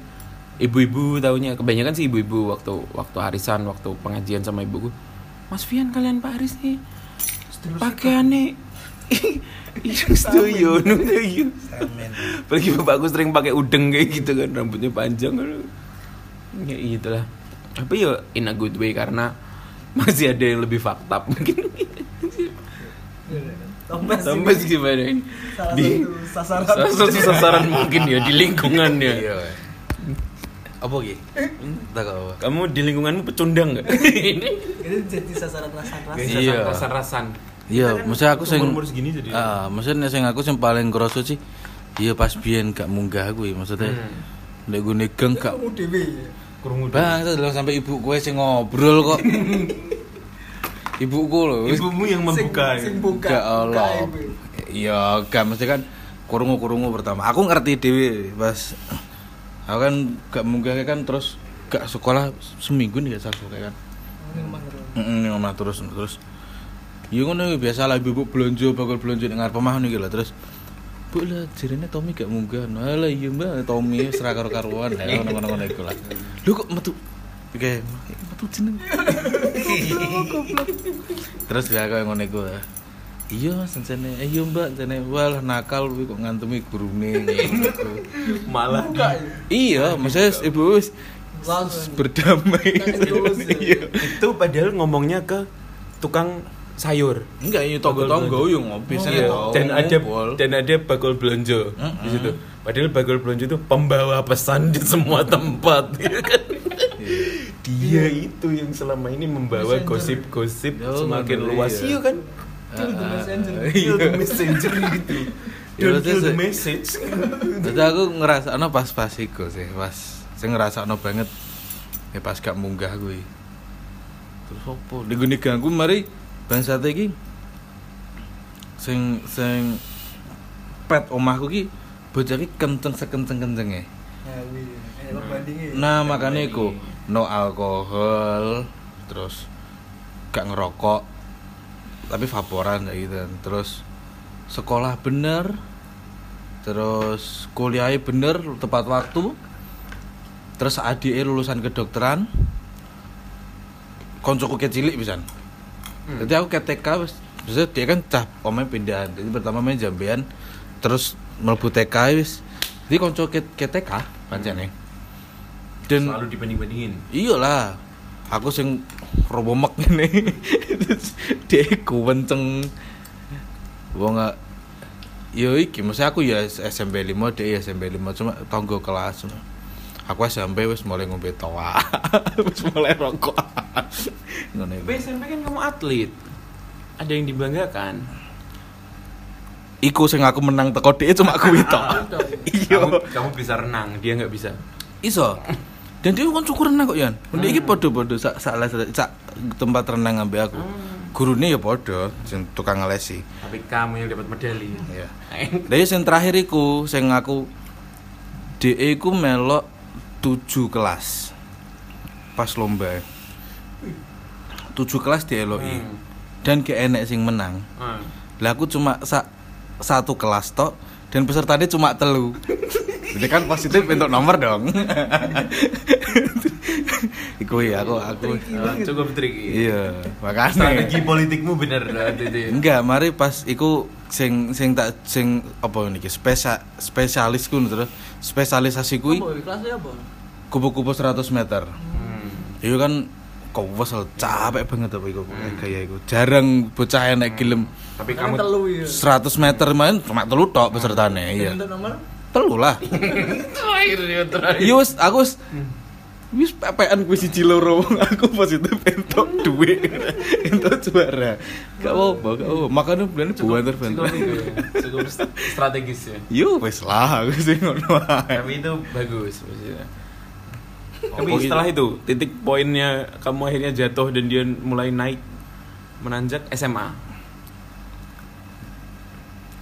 C: ibu-ibu tahunya kebanyakan sih ibu-ibu waktu waktu arisan waktu pengajian sama ibuku Mas Fian kalian Pak Aris nih pakaiannya Iya setuju, setuju. Apalagi bapakku sering pakai udeng kayak gitu kan, rambutnya panjang. aduh. Ya gitulah. Tapi ya in a good way karena masih ada yang lebih fakta mungkin. Tambah gimana ini?
A: salah
C: Di
A: sasaran.
C: salah satu sasaran mungkin ya di lingkungannya.
D: Iya. Apa? Tak apa.
C: Kamu di lingkunganmu pecundang nggak? Ini
A: jadi sasaran rasan-rasan.
D: Iya.
C: rasan-rasan.
D: Iya, maksudnya aku sing
C: umur segini jadi.
D: Ah, maksudnya sing aku sing paling kroso sih iya pas biyen gak munggah kuwi maksudnya.
C: Hmm.
D: Nek gue gang gak
A: Kamu dewe.
C: Kurungu
D: Bang, sampai ibu gue sing ngobrol kok. Ibuku loh.
C: Ibumu yang membuka.
A: Sing
C: ya?
A: buka.
D: Gak Allah. Iya, gak mesti kan kurungu-kurungu pertama. Aku ngerti dewi pas aku kan gak munggah kan terus gak sekolah seminggu nih gak salah kayak kan Heeh, ning omah terus terus. Ya ngono ya, biasa lah ibu belanja bakal belanja ning ngarep omah niku lah terus. Bu lah jarene Tommy gak munggah. Alah iya Mbak Tommy wis ra karo-karuan ya ngono-ngono iku lah. Lho kok metu Oke, metu jeneng. Goblok. Terus ya kaya ngono iku. lah. Iya, sencene. Eh iya Mbak, sencene. Walah nakal kuwi kok ngantemi gurune.
C: Malah
D: Iya, maksudnya ibu wis berdamai. Iya.
C: itu padahal ngomongnya ke tukang sayur.
D: Enggak, ini tonggo-tonggo yo ngopi sana
C: Iya, dan ada
D: ngumpul.
C: dan ada bakul belanja di situ. Padahal bakul belanja itu pembawa pesan di semua tempat, ya kan? Dia itu yang selama ini membawa gosip-gosip
D: Oh,
C: semakin luas,
D: iya.
C: iya kan?
D: Kill the messenger.
C: Kill the messenger gitu. Don't kill
D: terus-
C: the message.
D: Jadi aku ngerasa pas pas iku sih, pas saya ngerasa banget ya pas gak munggah gue. Terus opo? Diguni ganggu mari bangsa iki sing sing pet omahku ki bocah ki kenceng sekenceng kencenge. Nah makanya iku no alkohol terus gak ngerokok tapi vaporan kayak gitu. Terus sekolah bener terus kuliahnya bener tepat waktu terus adiknya lulusan kedokteran. Koncoku kecilik pisan jadi aku KTK bisa dia kan cah omnya pindahan. Jadi pertama main jambean terus mlebu TK wis. Jadi konco ke KTK pancene dan
C: Selalu dibanding-bandingin.
D: iyalah aku sing robomek ini Terus dia ku kenceng wong gak yo iki maksudnya aku ya SMP 5 dia ya SMP 5 cuma tonggo kelas aku SMP wis mulai ngombe toa wis mulai rokok ngono iku.
C: Tapi SMP kan kamu atlet. Ada yang dibanggakan.
D: iku sing aku menang teko dhek cuma aku itu iya
C: Kamu, bisa renang, dia nggak bisa.
D: iso dan dia kan cukup renang kok Yan Ndek iki podo-podo sak sak sak tempat renang ambek aku gurune ya podo sing tukang ngelesi
C: Tapi kamu yang dapat medali.
D: Iya. Dari sing terakhir iku sing aku DE iku melok 7 kelas. Pas lomba. 7 kelas dieloki.
C: Hmm.
D: Dan gak enek sing menang.
C: Hmm.
D: Lah aku cuma sa satu kelas tok dan pesertanya cuma telu. Jadi kan positif untuk nomor dong. iku ya aku aku
C: Oh, cukup tricky.
D: iya makanya
C: Strategi politikmu bener ya?
D: Enggak, mari pas iku sing sing tak sing apa niki spesial spesialisku terus spesialisasi kuwi
A: Apa kelasnya apa?
D: Kupu-kupu 100 meter.
C: Hmm.
D: Itu kan kok wesel capek banget apa iku gaya iku. Jarang bocah enek gelem
C: Tapi kamu
A: telu ya.
D: 100 meter main cuma telu tok pesertane iya. Telu lah.
C: terakhir.
D: Iya wis aku wis wis pepean kuwi siji loro aku positif entuk duit entuk juara gak apa-apa gak apa makanya bulan buanter
C: itu ya. Cukup st- strategis ya.
D: yo wis lah aku sih ngono
C: Tapi itu bagus maksudnya.
D: Oh,
C: Tapi
D: gitu.
C: setelah itu titik poinnya kamu akhirnya jatuh dan dia mulai naik menanjak SMA.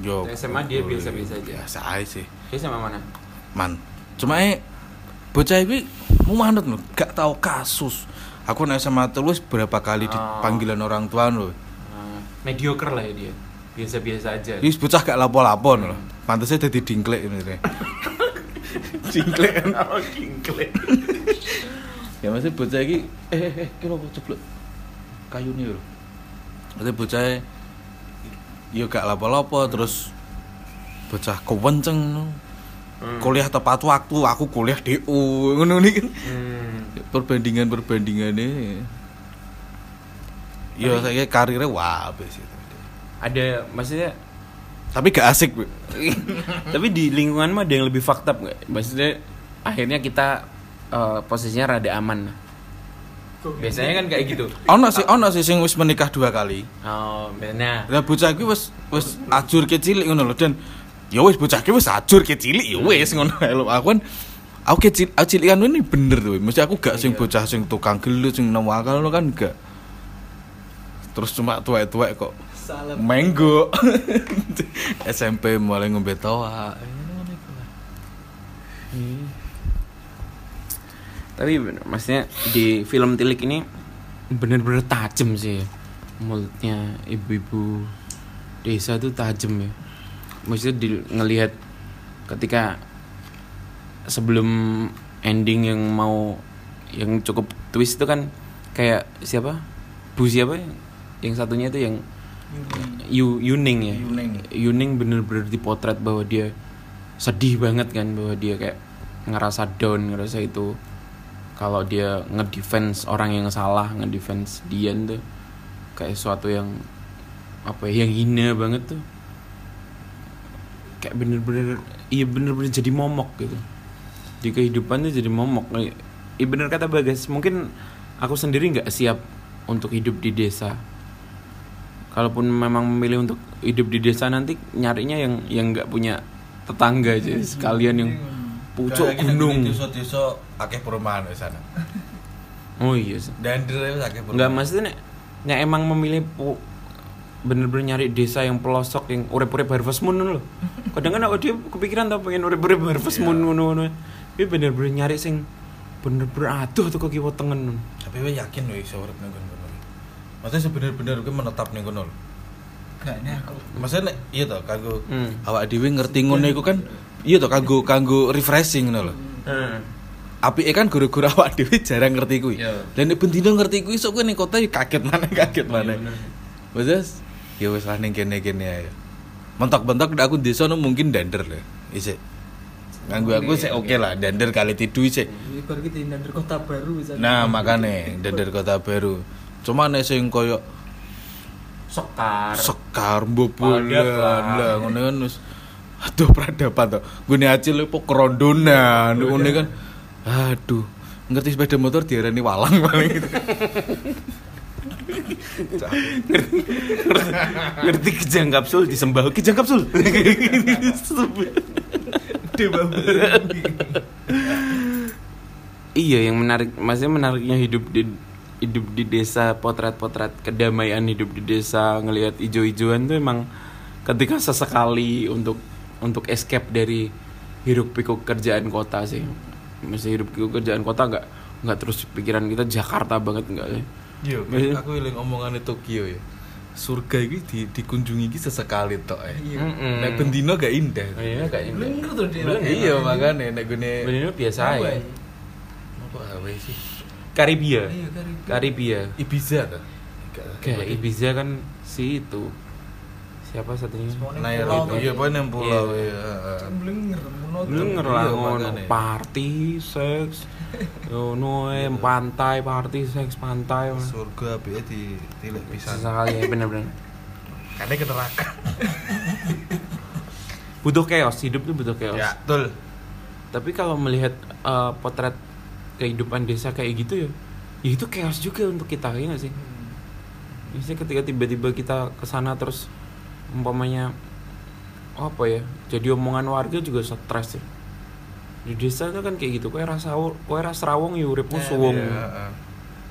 D: Yo,
C: SMA dia biasa-biasa aja.
D: Biasa aja sih.
C: Dia SMA mana?
D: Man. Cuma eh bocah iki mau manut lho, gak tahu kasus. Aku nek SMA terus berapa kali
C: Oh.
D: dipanggilan orang tua lho.
C: Uh, mediocre lah ya dia. Biasa-biasa aja.
D: Wis bocah gak lapo-lapo lho. Pantasnya dadi dingklek ini deh. dingklek kan.
C: Oh, kingklek.
D: Ya masih bocah iki eh eh eh kira apa ceblok kayu nih lho. Maksudnya bocah yo gak lapo-lapo terus bocah kewenceng.
C: Hmm.
D: kuliah tepat waktu aku kuliah DU ngono nih kan
C: Hmm.
D: perbandingan perbandingannya yo saya karirnya wah abis itu
C: Ada maksudnya
D: tapi gak asik Bu.
C: tapi di lingkungan mah ada yang lebih fucked up nggak? Maksudnya akhirnya kita eh, posisinya rada aman. Biasanya kan kayak gitu.
D: ono sih ono sih sing wis menikah dua kali
C: Oh, nah.
D: lah bocah iki wis wis ajur kecilik ngono lho dan ya wis bocah iki wis ajur kecilik ya wis ngono lho aku kan aku kecil aku cilikan ini bener tuh mesti aku gak sing bocah sing tukang gelut sing nemu akal ngono kan gak terus cuma tuwek-tuwek kok Menggo. SMP mulai ngombe toa.
C: tapi bener- maksudnya di film Tilik ini bener-bener tajam sih. Mulutnya ibu-ibu desa tuh tajam ya. Maksudnya di, ngelihat ketika sebelum ending yang mau yang cukup twist itu kan kayak siapa? Bu siapa? Yang, yang satunya itu yang Yu Yuning ya?
D: Yuning.
C: Yuning bener-bener dipotret bahwa dia sedih banget kan bahwa dia kayak ngerasa down ngerasa itu. Kalau dia ngedefense orang yang salah ngedefense Dian tuh kayak sesuatu yang apa ya yang hina banget tuh. Kayak bener-bener iya bener-bener jadi momok gitu. Di kehidupan tuh jadi momok. Iya bener kata Bagas mungkin aku sendiri nggak siap untuk hidup di desa kalaupun memang memilih untuk hidup di desa nanti nyarinya yang yang nggak punya tetangga aja sekalian yang pucuk gunung.
D: Desa-desa akeh perumahan di sana.
C: oh iya.
D: Dan akeh
C: nggak maksudnya nek, nek emang memilih pu- bener-bener nyari desa yang pelosok yang urip-urip harvest moon ngono lho. Kadang kan aku dia kepikiran tau pengen urip-urip harvest moon ngono ngono tapi bener-bener nyari sing bener-bener aduh tuh kok kiwa tengen
D: Tapi gue yakin lo iso urip ning kono. Maksudnya sebener-bener gue menetap ning kono. lho.
A: Kayaknya aku
D: Maksudnya iya toh kanggo
C: Hmm.
D: awak dhewe ngerti ngono iku kan iya toh kanggo kanggo refreshing ngono lho. Apike kan guru-guru awak dhewe jarang ngerti kuwi.
C: Iya.
D: Dan bendino ngerti kuwi sok kowe ning kota ya kaget mana kaget mana. Wes ya wis lah ning kene-kene ae. Mentok-mentok aku desa no mungkin dander lho. Isik. Nganggo aku sih oke lah, dander kali tidu sih.
A: baru kita dari kota baru
D: Nah, makane dander kota baru. Cuma nek sing koyo
C: sekar
D: sekar
C: Padat lah.
D: ngono kan wis aduh peradaban to. Gune acil po kerondonan ngono kan. Aduh, ngerti sepeda motor diarani walang paling gitu.
C: ngerti kejang kapsul disembah kejang kapsul iya yang menarik maksudnya menariknya hidup di hidup di desa potret-potret kedamaian hidup di desa ngelihat ijo-ijoan tuh emang ketika sesekali untuk untuk escape dari hiruk pikuk kerjaan kota sih masih hidup pikuk kerjaan kota nggak nggak terus pikiran kita Jakarta banget nggak sih
D: Iya,
C: Iya.
D: aku eling omongane Tokyo ya. Surga iki di, dikunjungi iki sesekali tok ya.
C: Mm-mm.
D: Nek bendino gak indah.
C: iya kayaknya
A: Bener tuh dia.
D: Iya, makane nek gune
C: Bener biasa
A: Apa
C: ya.
A: ya?
D: apa awe sih?
C: Karibia.
A: Iya, Karibia.
C: Karibia.
D: Ibiza ta?
C: Kayak Ibiza kan si itu. Siapa satunya?
D: Nair
A: Pulau
D: itu. Iya, pokoknya yang pulau
C: Iya.
D: ya. heeh.
A: Kan blenger monoton.
C: Blenger
D: Iya,
C: lah ngono. Party, seks. Ngono pantai, party, seks, pantai.
D: Surga apike di tilik pisan.
C: Sesekali ya bener-bener.
D: Karena ke neraka.
C: Butuh chaos, hidup tuh butuh chaos.
D: Ya, betul.
C: Tapi kalau melihat eh, potret kehidupan desa kayak gitu ya, ya itu chaos juga untuk kita ya nggak sih? Misalnya ketika tiba-tiba kita ke sana terus umpamanya apa ya? Jadi omongan warga juga stres ya. Di desa itu kan kayak gitu, kowe rasa kowe rasa rawong ya uripmu suwung.
D: Iya, heeh.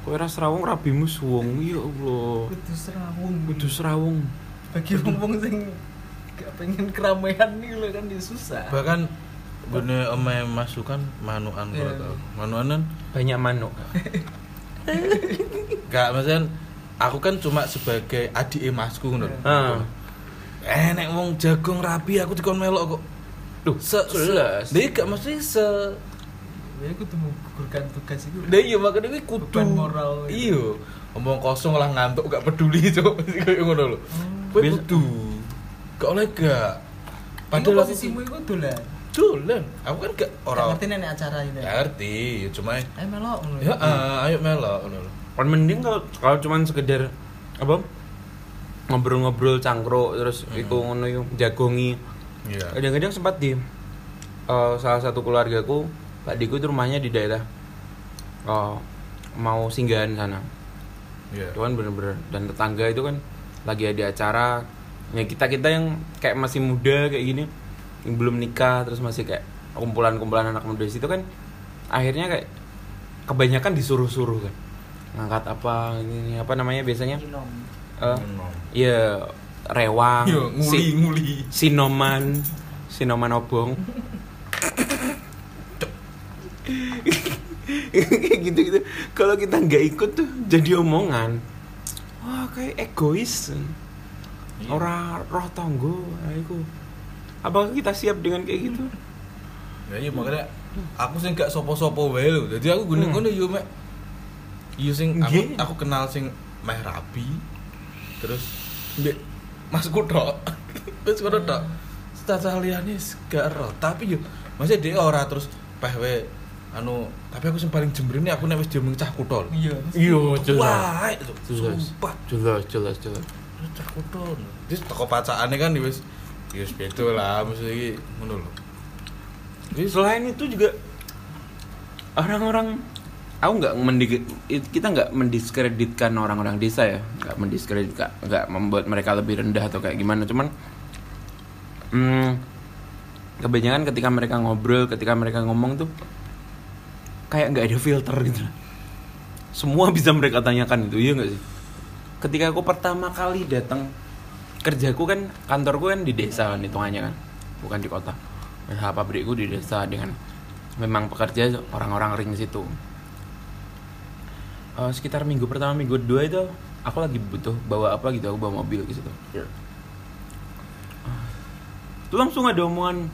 C: Kowe rasa rawong rabimu suwung. Ya Allah.
A: Kudu serawung.
C: Kudu serawung.
A: bagi wong sing gak pengen keramaian nih lo kan dia susah.
D: Bahkan gune omae masukan manuan kalau tau. Manuanan
C: Banyak manuk.
D: gak maksudnya aku kan cuma sebagai adik emasku ngono.
C: Ah.
D: Eh nek wong jagung rapi aku dikon melok kok.
C: Duh,
D: Se,
C: jelas.
D: Dia gak mesti se
A: Ya kudu menggugurkan tugas itu.
D: Nah iya makanya kuwi kudu
A: Beban moral.
D: Iya. Omong kosong lah ngantuk gak peduli. Mesti kayak ngono lho. Kowe
C: Biasa-
D: kudu. Gak oleh gak.
A: Padahal posisimu itu dolan.
D: Dolan. Aku kan gak
A: Ora
D: ora
A: ngerti nenek acara ini.
D: Ya ngerti, ya cuma
A: Eh melok ngono.
D: ya ah, ayo melok ngono lho.
C: Kan mending kalau kalau cuman sekedar apa ngobrol-ngobrol cangkruk terus iku ngono yo jagongi.
D: Iya.
C: Kadang-kadang sempat di eh, salah satu keluargaku, Pak Diku itu rumahnya di daerah eh, mau singgahan sana.
D: Iya.
C: Cuman bener-bener dan tetangga itu kan lagi ada acara ya kita kita yang kayak masih muda kayak gini yang belum nikah terus masih kayak kumpulan-kumpulan anak muda di situ kan akhirnya kayak kebanyakan disuruh-suruh kan ngangkat apa ini apa namanya biasanya
A: Inom.
C: Eh,
D: Inom.
C: ya rewang
D: Yo nguli
C: si-
D: nguli.
C: sinoman sinoman obong kayak gitu gitu kalau kita nggak ikut tuh jadi omongan wah kayak egois
D: Iya.
C: orang roh tonggo aku apakah kita siap dengan kayak gitu
D: Ya iya makanya aku sing gak sopo-sopo wae lho. Jadi aku gune ngono yo mek. Iya sing aku aku kenal sing meh rabi. Terus mbek Mas Kutok. Wis ngono tok. Tata liyane gak ero, tapi yo masih dia ora terus peh we anu tapi aku sing paling jembrene aku nek wis diomong cah kutol.
A: Iya.
C: iya jelas
D: sumpah.
C: jelas jelas jelas
D: Cah kutol. Terus toko pacakane kan wis wis beda lah ngono lho.
C: Jadi selain itu juga orang-orang aku nggak mendik kita nggak mendiskreditkan orang-orang desa ya. Nggak mendiskreditkan nggak membuat mereka lebih rendah atau kayak gimana. Cuman hmm, kebanyakan ketika mereka ngobrol ketika mereka ngomong tuh kayak nggak ada filter gitu. Semua bisa mereka tanyakan itu iya nggak sih? Ketika aku pertama kali datang kerjaku kan kantorku kan di desa kan hitungannya kan. Bukan di kota. Nah, pabrikku di desa dengan memang pekerja orang-orang ring situ. Eh, sekitar minggu pertama minggu kedua itu aku lagi butuh bawa apa gitu aku bawa mobil ke situ. Ah, Tuh langsung ada omongan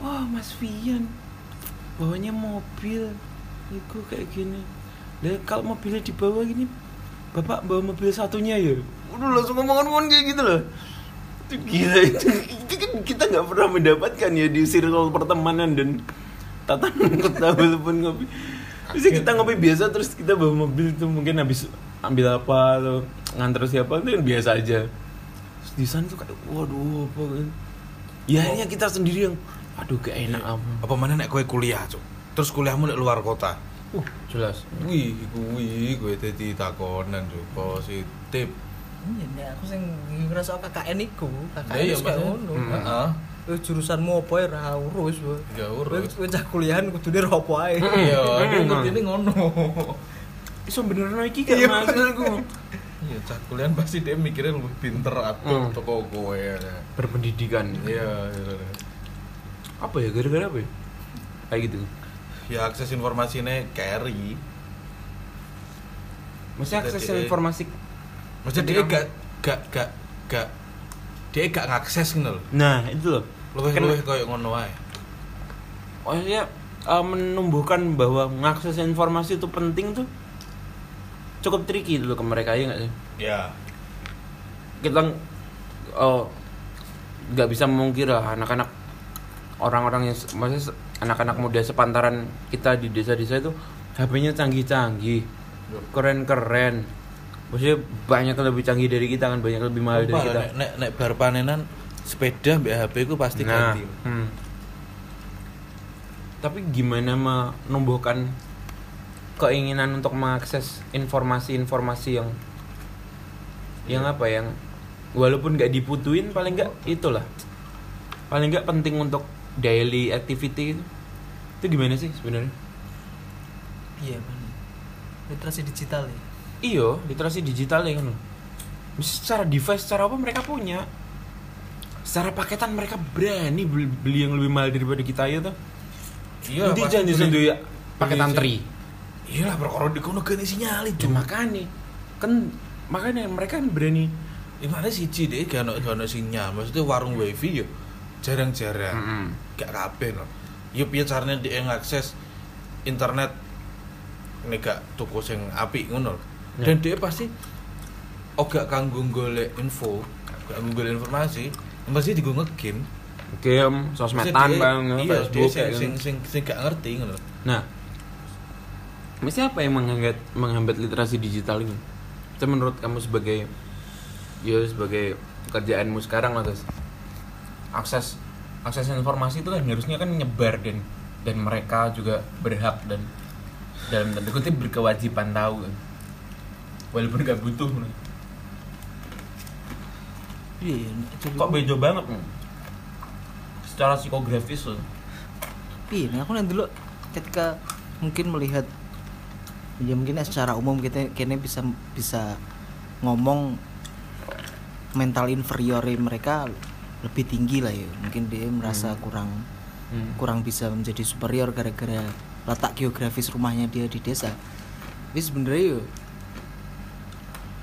C: wah mas Vian bawanya mobil. Itu kayak gini. Lah kalau mobilnya dibawa gini bapak bawa mobil satunya ya udah langsung ngomong-ngomong kayak gitu loh. Itu gila itu, itu kan kita nggak pernah mendapatkan ya di circle pertemanan dan tatanan kota walaupun ngopi. Bisa kita ngopi biasa terus kita bawa mobil tuh mungkin habis ambil apa atau nganter siapa itu kan biasa aja. Terus di sana tuh kayak waduh apa kan? Ya akhirnya kita sendiri yang aduh gak enak apa
D: Apa mana nek kowe kuliah, Cuk? Terus kuliahmu nek luar kota.
C: uh jelas.
D: Wih, kuwi kowe dadi takonan Cuk, positif.
A: Iya, nek aku sing ngerasa KKN iku, KKN
D: iya
A: wis
D: maksudnya.
A: ngono.
C: Hmm.
D: Heeh.
A: Eh, jurusanmu apa ya ra urus, Bu.
D: Gak urus.
A: Kowe cah kuliahan kudune ra apa ae.
D: Iya,
C: Hmm.
D: aku ngerti ngono.
C: iso bener iki
D: Iya,
C: kan maksudku
D: Iya, cah kuliahan pasti dia mikirnya lebih pinter atau
C: Hmm.
D: toko kowe ya.
C: berpendidikan
D: Iya, iya. iya.
C: apa ya gara-gara apa ya kayak gitu
D: Ya akses informasinya carry.
C: Maksudnya akses informasi
D: Maksudnya dia gak gak gak gak dia gak ngakses gitu loh.
C: Nah itu loh
D: Luwih
C: Kan-
D: luwih koyo ngono wae.
C: Maksudnya eh, menumbuhkan bahwa mengakses informasi itu penting tuh Cukup tricky dulu ke mereka ya nggak sih?
D: Ya.
C: Kita oh, nggak bisa memungkiri lah anak-anak orang-orang yang maksudnya anak-anak muda sepantaran kita di desa-desa itu HP-nya canggih-canggih keren-keren maksudnya banyak lebih canggih dari kita kan banyak lebih mahal dari kita
D: nek nek nek bar panenan sepeda mbak HP ku pasti
C: Nah,
D: ganti.
C: hmm. Tapi gimana menumbuhkan keinginan untuk mengakses informasi-informasi yang yang apa yang walaupun nggak diputuin paling nggak itulah paling nggak penting untuk daily activity itu itu gimana sih sebenarnya
A: Iya, bener. Literasi digital ya.
C: Iyo literasi digital ya kan secara device secara apa mereka punya secara paketan mereka berani beli, beli yang lebih mahal daripada kita ya tuh
D: Iya,
C: Nanti jangan disentuh ya paketan tri.
D: Iya lah perkara di kono gini sinyal itu.
C: Cuma makanya kan makanya mereka kan berani.
D: Gimana sih Ci deh gak ono gak ono sinyal. Maksudnya warung wifi yo jarang-jarang.
C: Mm-mm.
D: Gak kabeh loh. Yo piye carane dia ngakses internet nek gak tuku sing apik ngono. Lho.
C: Ya.
D: Dan dia pasti ogak kanggo golek info, gak golek informasi, pasti digo ngegame.
C: Game, sosmedan bang,
D: Iya, dia
C: Facebook
D: sing sing sing gak ngerti ngono.
C: Nah, mesti apa yang menghambat menghambat literasi digital ini? Itu menurut kamu sebagai ya sebagai pekerjaanmu sekarang lah guys. Akses akses informasi itu kan harusnya kan nyebar dan dan mereka juga berhak dan dalam tanda kutip berkewajiban tahu kan. Walaupun gak butuh.
A: Iya,
C: Kok bejo banget nih? Secara psikografis loh.
A: Iya, aku nanti dulu ketika mungkin melihat ya mungkin secara umum kita kayaknya bisa bisa ngomong mental inferior mereka lebih tinggi lah ya mungkin dia merasa kurang
C: Hmm.
A: kurang bisa menjadi superior gara-gara letak geografis rumahnya dia di desa ini sebenarnya yo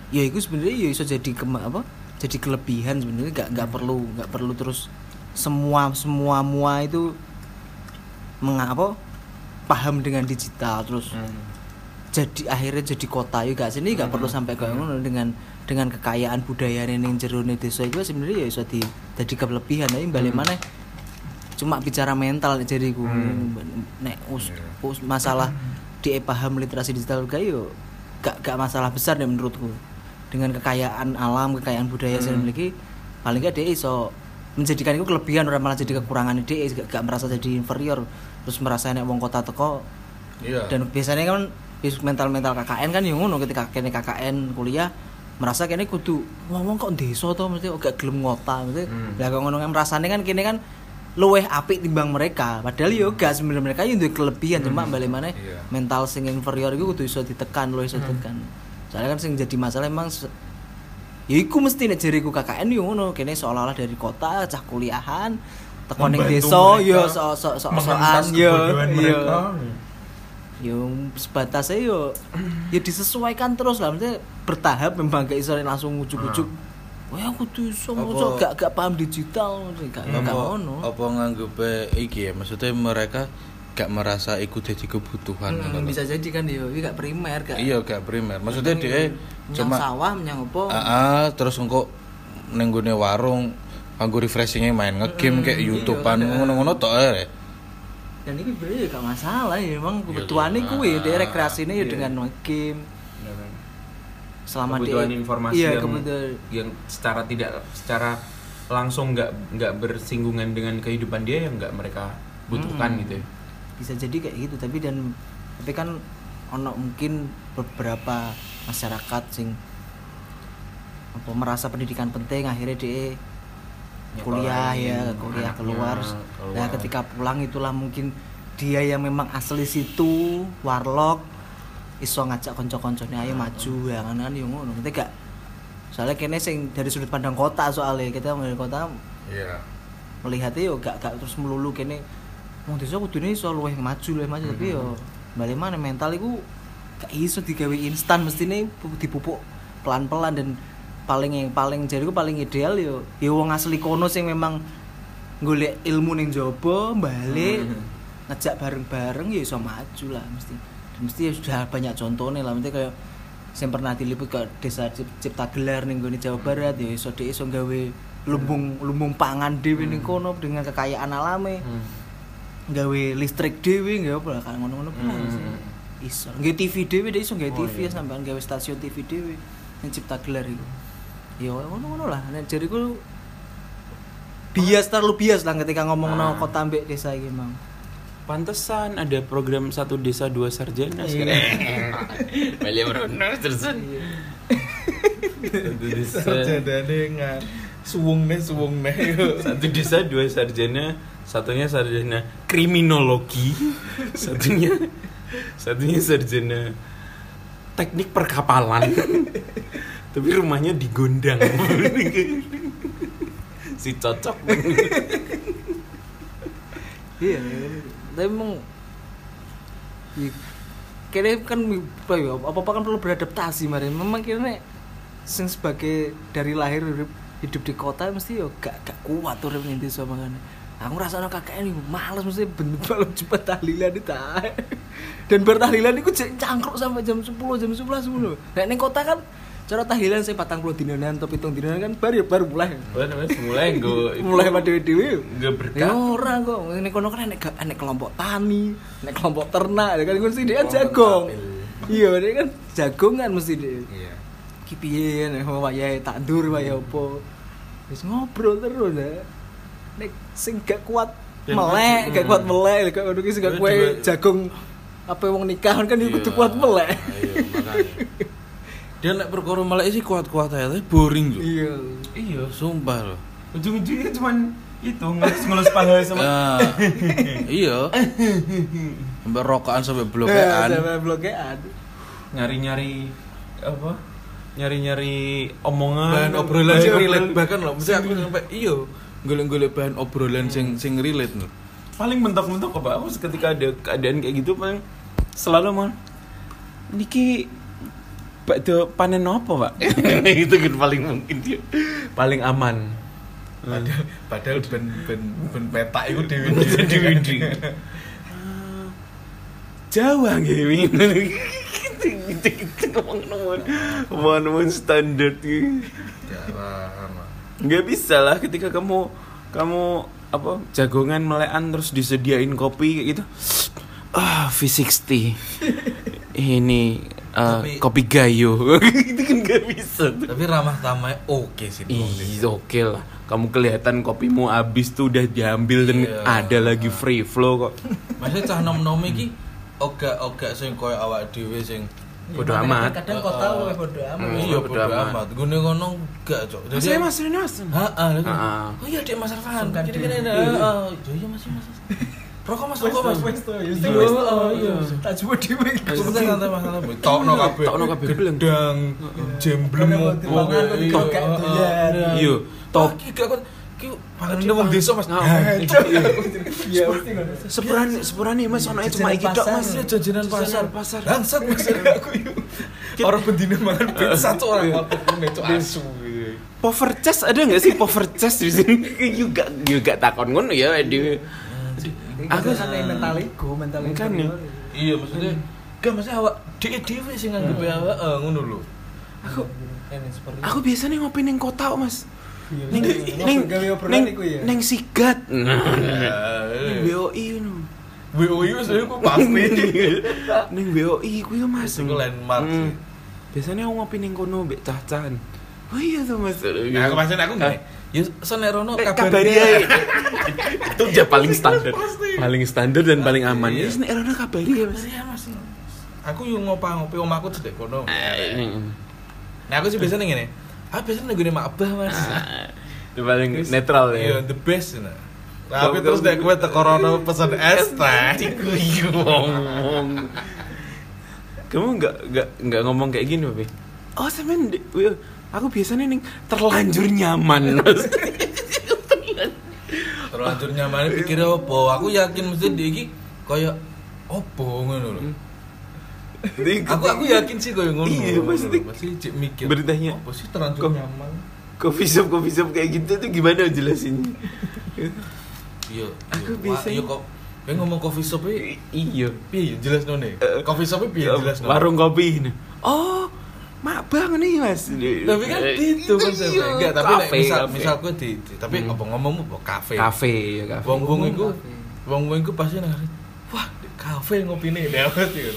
A: ya itu sebenarnya ya bisa jadi kema apa jadi kelebihan sebenarnya. Nggak nggak perlu nggak perlu terus semua semua mua itu mengapa paham dengan digital terus
C: Hmm.
A: jadi akhirnya jadi kota juga sini nggak perlu sampai kayak ngono dengan dengan kekayaan budaya yang jero desa itu sebenarnya ya bisa di jadi kelebihan. Tapi balik mana cuma bicara mental jadi ku. Nek us, us- masalah di paham literasi digital kayak gak gak masalah besar deh menurutku dengan kekayaan alam kekayaan budaya yang dimiliki paling gak dia iso menjadikan itu kelebihan orang malah jadi kekurangan dia gak, gak merasa jadi inferior terus merasa nek wong kota teko.
D: Iya.
A: dan biasanya kan mental mental KKN kan yang ngono ketika kene KKN kuliah merasa kene kudu ngomong kok desa to mesti gak gelem ngota mesti
C: Hmm.
A: lah kok ngono kan merasane kan kene kan luweh apik timbang mereka. Padahal yo gak sebenarnya mereka yo duwe kelebihan cuma balik mana
D: Iya.
A: mental sing inferior iku kudu iso ditekan luwih iso ditekan soalnya kan sing jadi masalah emang ya iku mesti nek jariku KKN yo ngono kene seolah-olah dari kota cah kuliahan tekan ning desa yo so so so soan
B: mengentas
A: yo yo
B: mereka.
A: yo sebatasnya yo ya disesuaikan terus lah maksudnya bertahap memang gak iso langsung ujuk-ujuk. Wah aku tuh iso maca gak gak paham digital gak gak ono.
D: apa nganggepe iki ya? Maksudnya mereka gak merasa ikut jadi kebutuhan
A: Hmm,
D: ngono.
A: bisa jadi kan iki gak primer gak.
D: iya gak primer maksudnya dia
A: menyang
D: cuma
A: sawah menyang apa?
D: ah ah, terus engko ning gone warung anggo refreshingnya main ngegame kayak
A: iya,
D: YouTubean
A: iya.
D: ngono-ngono tok ae
A: Dan ini sebenarnya gak masalah ya emang
D: Iya,
A: kebutuhannya
D: iya.
A: kuwi dia rekreasinya ya
C: Iya.
A: dengan game selama
C: kebutuhan
A: dia
C: informasi
A: iya,
C: yang
A: kebutuhan
C: yang secara tidak secara langsung nggak nggak bersinggungan dengan kehidupan dia yang nggak mereka butuhkan
A: Hmm.
C: gitu ya.
A: Bisa jadi kayak gitu. Tapi dan tapi kan ono mungkin beberapa masyarakat sing apa merasa pendidikan penting akhirnya dia kuliah ya kuliah keluar
C: keluar.
A: nah ketika pulang itulah mungkin dia yang memang asli situ warlock iso ngajak konco-koncone ayo maju ya kan kan yo ngono. Gak soalnya kene sing dari sudut pandang kota soalnya. Kita dari kota
D: iya.
A: melihatnya yo gak, gak terus melulu kene wong desa kudune iso luwih maju luwih maju tapi yo balik mana mental iku gak iso digawe instan mestine pu- dipupuk pelan-pelan dan paling yang paling jadiku paling ideal yo yo wong asli kono sing memang golek ilmu ning jaba balik ngejak bareng-bareng ya iso maju lah mesti. Dan mesti ya sudah banyak contohnya lah mesti kayak yang pernah diliput ke desa Cip- Cipta Gelar ning gone Jawa Barat ya iso dhek iso gawe lumbung lumbung pangan dhewe ning kono dengan kekayaan alame gawe listrik dhewe nggak apa lah kan ngono-ngono
C: Hmm.
A: iso nggak TV dhewe dia iso nggak
C: Oh,
A: TV ya
C: iya.
A: sampean gawe stasiun TV dhewe yang Cipta Gelar itu ya ngono-ngono lah nek jariku bias terlalu bias lah ketika ngomong no
C: Ah.
A: kota ambek desa iki mang
C: Pantesan ada program satu desa dua sarjana
A: Iya.
C: sekarang. William Rono terus. Satu desa,
D: sarjane ngan suwung nih suwung nih
C: satu desa dua sarjana, satunya sarjana kriminologi, satunya satunya sarjana teknik perkapalan. Tapi rumahnya di Gondang. si cocok.
A: iya tapi emang ya, kayaknya kan apa ya apa kan perlu beradaptasi mari memang kira sing sebagai dari lahir hidup, di kota mesti yo gak gak kuat tuh ning desa makanya aku ngerasa anak kakek ini males mesti bener malam cepat tahlilan itu dan bertahlilan itu cangkruk sampai jam 10 jam 11 dulu nah ning kota kan cara tahlilan saya patang puluh dinanan atau pitung dinanan kan baru baru mulai
C: mulai gue
A: mulai pada dewi
C: Nggak berkah.
A: Ya ora kok. Ini kono kan enek kelompok tani, enek kelompok ternak, ya kan mesti dia kan jagong. Iya, dia kan jagongan mesti dia.
C: Iya.
A: Ki piye nek wayahe tandur wayahe opo. Wis ngobrol terus ya. Nek sing gak kuat
C: Dan-
A: melek, gak kuat melek, gak ki sing gak
C: juga-
A: jagung apa wong nikah kan ya kudu kuat melek.
D: iya dia nek perkara malah sih kuat-kuat aja tapi boring loh
A: Iya.
C: Iya.
D: sumpah loh.
C: Ujung-ujungnya cuman itu ngelus-ngelus paha sama
D: Nah, iya. Sampai rokokan sampai blokean.
A: Sampai blokean.
C: nyari-nyari apa? Nyari-nyari omongan.
D: Obrolan relate bahkan loh. Mesti aku sampai iya golek-golek bahan obrolan sing sing relate loh
C: paling mentok-mentok apa aku ketika ada keadaan kayak gitu paling selalu mau niki bakdo panen apa pak itu kan paling mungkin dia paling aman
D: Padahal padahal ben ben ben petak iku dhewe
C: Dewi-dewi. Jawa nggih wingi gitu gitu ngomong-ngomong ngomong standar gitu
D: Jarang.
C: Nggak bisa lah ketika kamu kamu apa jagongan melekan terus disediain kopi kayak gitu ah V60 ini eh,
D: Tapi-
C: kopi gayo itu kan nggak bisa tuh.
D: Tapi ramah tamah oke sih.
C: Ih, oke lah. Kamu kelihatan kopimu habis tuh udah diambil dan
D: Iya.
C: ada lagi free flow kok.
D: Maksudnya cah nom-nom iki oga-oga sing koyo awak dhewe sing
C: Bodo
A: Makanya
C: amat.
A: Kadang kau tahu ya bodo amat.
C: Hmm.
D: iya
C: bodo
D: bodo
C: amat.
D: amat. Gune ngono enggak, Cok.
C: Mas ini mas, ini mas.
D: Heeh, lha kan.
C: Heeh.
D: Oh iya, Dek Mas Arfan. Kira-kira
A: diri.
D: heeh. Oh iya Mas, Mas. Rokok Mas, rokok Mas.
A: Wes to,
D: Iya,
A: wes to.
D: oh, iya.
A: Tak coba dhewe.
D: Sebentar santai masalah. Tokno kabeh.
C: Tokno kabeh.
D: Gedang, jemblem
A: Karena
D: opo.
A: mangan, kok dikokek doyan.
C: Iya,
D: top. Iki gak pangan wong desa Mas.
C: Nah, iya.
A: Iya, ngono.
C: Sepurane, sepurane mas, ono cuma iki tok mas.
D: Iya, jajanan pasar.
C: Pasar.
D: Bangsat Mas aku yuk. Orang bendina mangan pizza tuh orang waktu kuning tuh asu.
C: Power chest ada nggak sih power chest di sini? juga juga takon ngono ya di.
A: Aku santai mental iku, mental.
C: Kan ya.
D: Iya maksudnya Gak maksudnya awak dhewe dhewe sing nganggep awak eh, ngono lho.
C: Aku
A: Ini
C: aku biasanya ngopi ning kota kok, mas.
A: Iya,
C: Neng
A: iya.
C: neng
A: obrolan
C: neng neng sigat. Neng. BOI no.
D: WOI wis aku pasti.
C: Neng BOI ku ya mas.
D: Iku landmark
C: Hmm.
D: sih.
C: Biasanya aku ngopi ning kono mbek cacan. Oh iya tuh mas.
D: Nah, aku maksudnya aku gini. Ya sonek rono kabar
C: kabari
D: dia.
C: ya. itu udah paling standar. Paling standar dan paling aman.
D: Iya.
C: Ya nek Erona kabari ya mas.
D: Iya. Aku yo ngopa-ngopi omahku cedek kono.
C: Eh,
D: Nah aku sih biasanya ngene. Aku biasanya nego mak abah Mas.
C: Itu paling netral
D: Iya,
C: ya.
D: the best nah. Tapi terus nek kowe teko rono pesen es teh.
C: ngomong. Kamu nggak nggak nggak ngomong kayak gini, Papi? Oh, semen, aku biasanya nih terlanjur nyaman, Mas.
D: Terlanjur nyaman pikirnya opo? Aku yakin mesti dia iki kaya opo ngono lho. Aku aku yakin sih kaya ngono.
C: Iya, maksudnya-
D: masih cek mikir.
C: Beritanya.
D: Apa sih terlanjur
C: Kok-
D: nyaman?
C: coffee shop coffee shop kayak gitu tuh gimana jelasinnya?
D: Iya.
C: Aku
D: iya. Wah, Iya kok. Kayak ngomong coffee shop e
C: iya.
D: piye jelas nih?
C: Eh,
D: Coffee shop piye jelas
C: warung kopi ini. Oh, mak bang nih mas.
D: Tapi kan itu konsepnya.
C: Iya,
D: Enggak, tapi
C: kafe,
D: misal
C: kafe.
D: misal gue di, di- tapi
C: Hmm.
D: apa ngomongmu apa kafe.
C: kafe ya kafe.
D: Wong-wong iku
A: Kafe.
D: wong-wong iku pasti nang wah kafe ngopine dawet ya.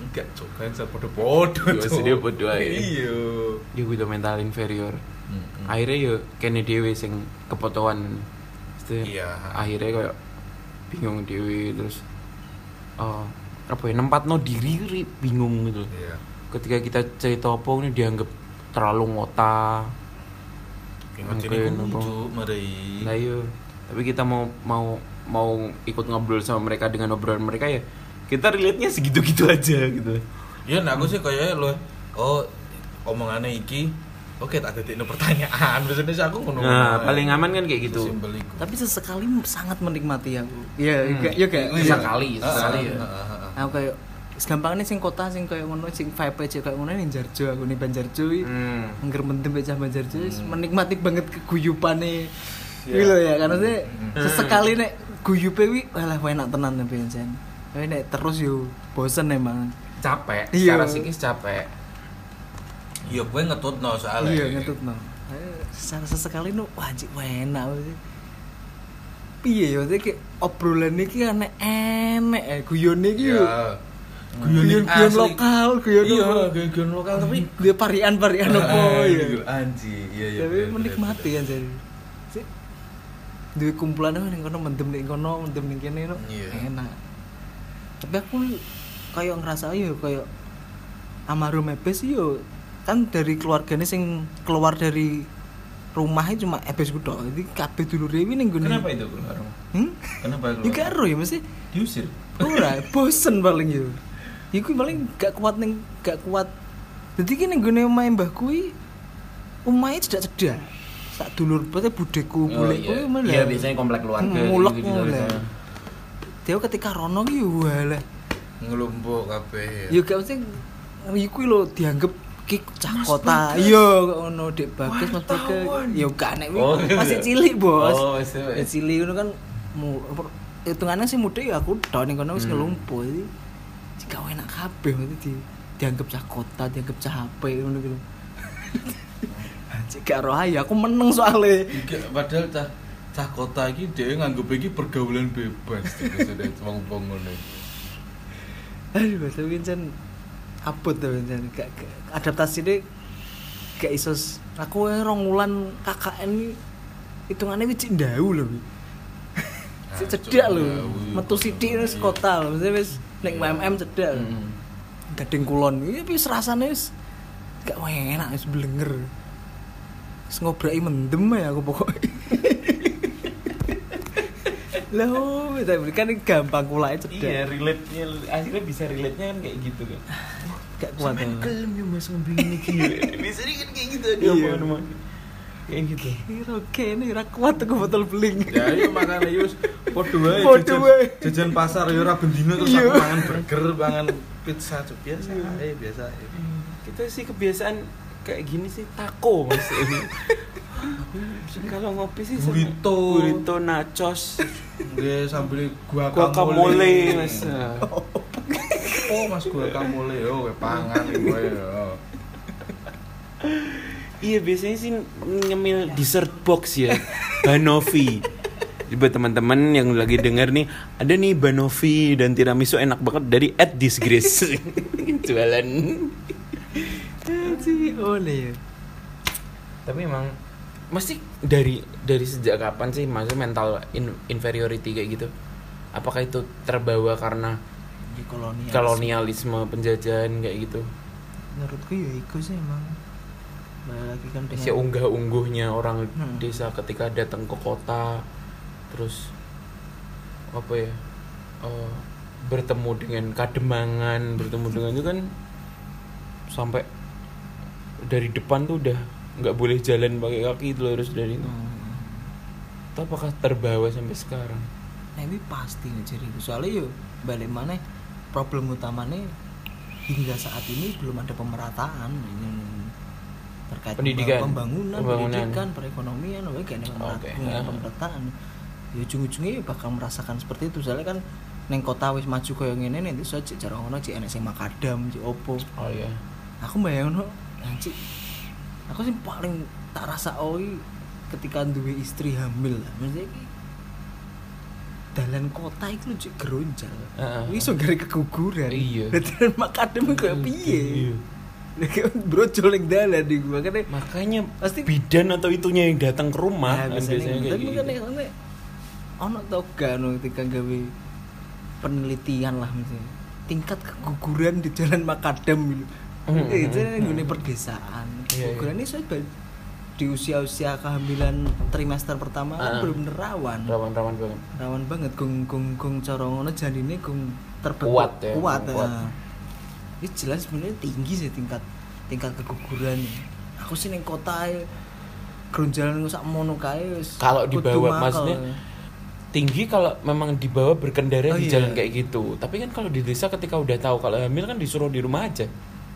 D: Enggak, cok kan podo-podo.
C: Iya,
D: Cok.
C: sedih podo ae.
D: Iya.
C: Dia udah mental inferior.
D: Hmm.
C: Akhirnya yo kene dhewe sing kepotoan.
D: Iya.
C: Akhirnya kayak bingung dhewe terus oh apa ya nempatno diri ri- bingung gitu.
D: Iya.
C: Ketika kita cerita apa ini dianggap terlalu ngota. Oke, nopo. Nah iya, tapi kita mau mau mau ikut ngobrol sama mereka dengan obrolan mereka ya kita relate-nya segitu-gitu aja gitu.
D: Iya, nah aku sih kayaknya lo oh omongannya iki Oke, tak ada pertanyaan. Biasanya sih aku ngono.
C: Nah, paling aman kan kayak gitu.
A: Tapi sesekali sangat menikmati aku. Iya,
C: Hmm.
A: iya kayak
C: Sesekali,
D: Ah,
C: sesekali
D: ah,
C: ya.
D: ah, ah, ah.
A: Aku kayak segampang sing kota sing kayak ngono sing vibe aja kayak ngono ning Jarjo aku ning Banjarjo iki.
C: Hmm.
A: Angger mendem becah Banjarjo wis menikmati banget keguyupane
D: Iya.
A: Iya lho ya, karena sih
C: Hmm.
A: sesekali nek guyupe wi walah enak tenan tapi jen. Tapi nek terus yo bosen emang.
C: Capek,
A: Iya.
C: secara psikis capek.
D: Iya, gue ngetut no soalnya.
A: Iya ngetutno. Eh, Secara sesekali nu wajib enak. Piye maksudnya kayak obrolan iki enek enek eh guyone iki yo.
D: Iya.
A: Guyon guyon
D: asli.
A: lokal, guyon
D: Iya,
A: lokal.
D: guyon lokal tapi
A: dia parian-parian apa ya.
D: Anji, iya iya.
A: Tapi menikmati kan jadi. Duwe kumpulan ning kono mendem ning kono, mendem ning kene no.
D: Iya.
A: Enak. Tapi aku kayak ngerasa yo kayak Amaro Mebes yo kan dari keluarganya sing keluar dari rumahnya cuma Ebes tok. Jadi kabeh dulure iki ning gone.
B: Kenapa itu keluar?
A: Hmm?
B: Kenapa
A: Ya
B: keluar?
A: gak ero ya mesti
B: Diusir.
A: ora bosen paling yo. Iku paling gak kuat ning gak kuat. Jadi ki ning gone omahe mbah kuwi omahe cedak-cedak. Sak dulur pete budeku
C: Oh,
A: bulekku
C: iya. Iya, biasanya komplek keluarga
A: Hmm, mulek
C: gitu-gitu
A: mulek. Dia ketika rono ki walah
D: ngelumpuk kabeh.
A: ya. Gak mesti iku lho dianggap ki cah kota iya kok ngono dek bagus mas Beke ya gak nek
C: Oh,
A: masih cilik bos.
C: Oh, masih-
A: Ya, cilik ngono kan hitungannya sih muda ya aku down ning kono wis
C: Hmm.
A: ngelumpuh jadi jika enak kabeh berarti di dianggap cah kota dianggap cah HP ngono gitu. Cik gak roh aku meneng soalnya.
D: Iki padahal cah cah kota iki dhewe nganggep iki pergaulan bebas sudah wong-wong ngono.
A: aduh tapi kan abot tuh kan gak, gak adaptasi deh gak iso aku rong wulan KKN hitungannya wis cik ndau lho. Cik cedak lho metu sithik wis kota lho maksudnya wis ning MM cedak lho.
C: Mm.
A: Gading kulon iki tapi wis rasane wis gak enak wis blenger wis ngobraki mendem ya aku pokoknya Loh, tapi kan gampang kulai cedak.
C: Iya, relate-nya akhirnya bisa relate-nya kan kayak gitu kan.
A: gak kuat.
C: Sampean
A: ya.
C: kelem ya Mas ngombe ini. Biasanya kan kayak gitu dia
A: Iya.
C: omongan Kayak gitu.
A: Kira kene ora kuat aku botol beling.
D: Ya iya yo wis padha wae
A: Padha
D: jajan-
A: wae.
D: Jajan pasar yo ora bendino terus
A: Iya.
D: aku mangan burger, mangan pizza cuk biasa ae biasa ae.
C: Kita sih kebiasaan kayak gini sih taco Mas. Kalau ngopi sih
D: Burrito.
C: burrito nachos,
D: Nggih sambil
C: guacamole
D: guacamole.
C: Mas.
D: Oh Mas guacamole yo kowe pangan iki kowe yo.
C: Iya biasanya sih ngemil dessert box ya Banovi buat teman-teman yang lagi denger nih Ada nih Banovi dan tiramisu enak banget dari at disgrace Jualan
A: Sih, oh nih.
C: Tapi emang Mesti dari dari sejak kapan sih maksudnya mental in- inferiority kayak gitu Apakah itu terbawa karena
A: Di kolonial.
C: kolonialisme penjajahan kayak gitu
A: Menurutku ya iku sih emang. Lagi kan
C: Si
A: dengan
C: unggah-ungguhnya orang
A: Hmm.
C: desa ketika datang ke kota terus apa ya eh, bertemu dengan kademangan bertemu dengan itu kan sampai dari depan tuh udah nggak boleh jalan pakai kaki itu harus dari itu
A: Hmm.
C: Apakah terbawa sampai sekarang
A: Nah, ini pasti nih jadi soalnya yo balik mana problem utamanya hingga saat ini belum ada pemerataan ini terkait
C: Pendidikan.
A: pembangunan,
C: Pembangunan.
A: pendidikan, perekonomian, oke kayak punya
C: ya.
A: pemerataan. Ya ujung-ujungnya ya bakal merasakan seperti itu. Soalnya kan neng kota wis maju kayak ngene nih itu cek cara ngono cek enek sing makadam, cek opo.
C: oh iya
A: Aku bayangno anjir. Aku sih paling tak rasa oi ketika duwe istri hamil lah. Maksudnya iki dalan kota itu lu cek geronjal.
C: Heeh.
A: Iso gare keguguran.
C: Iya.
A: Dan makadam kayak piye?
C: Iya.
A: Nek brojol ning dalan iku makane
C: makanya
A: Pasti-
C: bidan atau itunya yang datang ke rumah
A: Nah,
C: kan
A: biasanya
C: biasanya
A: gitu.
C: kayak
A: Tapi
C: gitu
A: kan nek- ono tau gak no ketika gawe penelitian lah misalnya tingkat keguguran di jalan Makadam gitu.
C: Hmm,
A: Eh, itu
C: hmm, hmm.
A: perdesaan.
C: Iya,
A: Keguguran ini ba- di usia-usia kehamilan trimester pertama kan
C: Ah.
A: bener-bener rawan.
C: rawan-rawan banget
A: Rawan banget gong gong gong cara ngono janine gong terbentuk
C: Kuat ya,
A: Kuat.
C: kuat.
A: ah. Ini jelas sebenarnya tinggi sih tingkat tingkat keguguran. Aku sih ning kota ae gronjalan sak mono kae
C: Kalau dibawa, maksudnya, tinggi kalau memang dibawa berkendara
A: Oh,
C: di
A: iya.
C: jalan kayak gitu tapi kan kalau di desa ketika udah tahu kalau hamil kan disuruh di rumah aja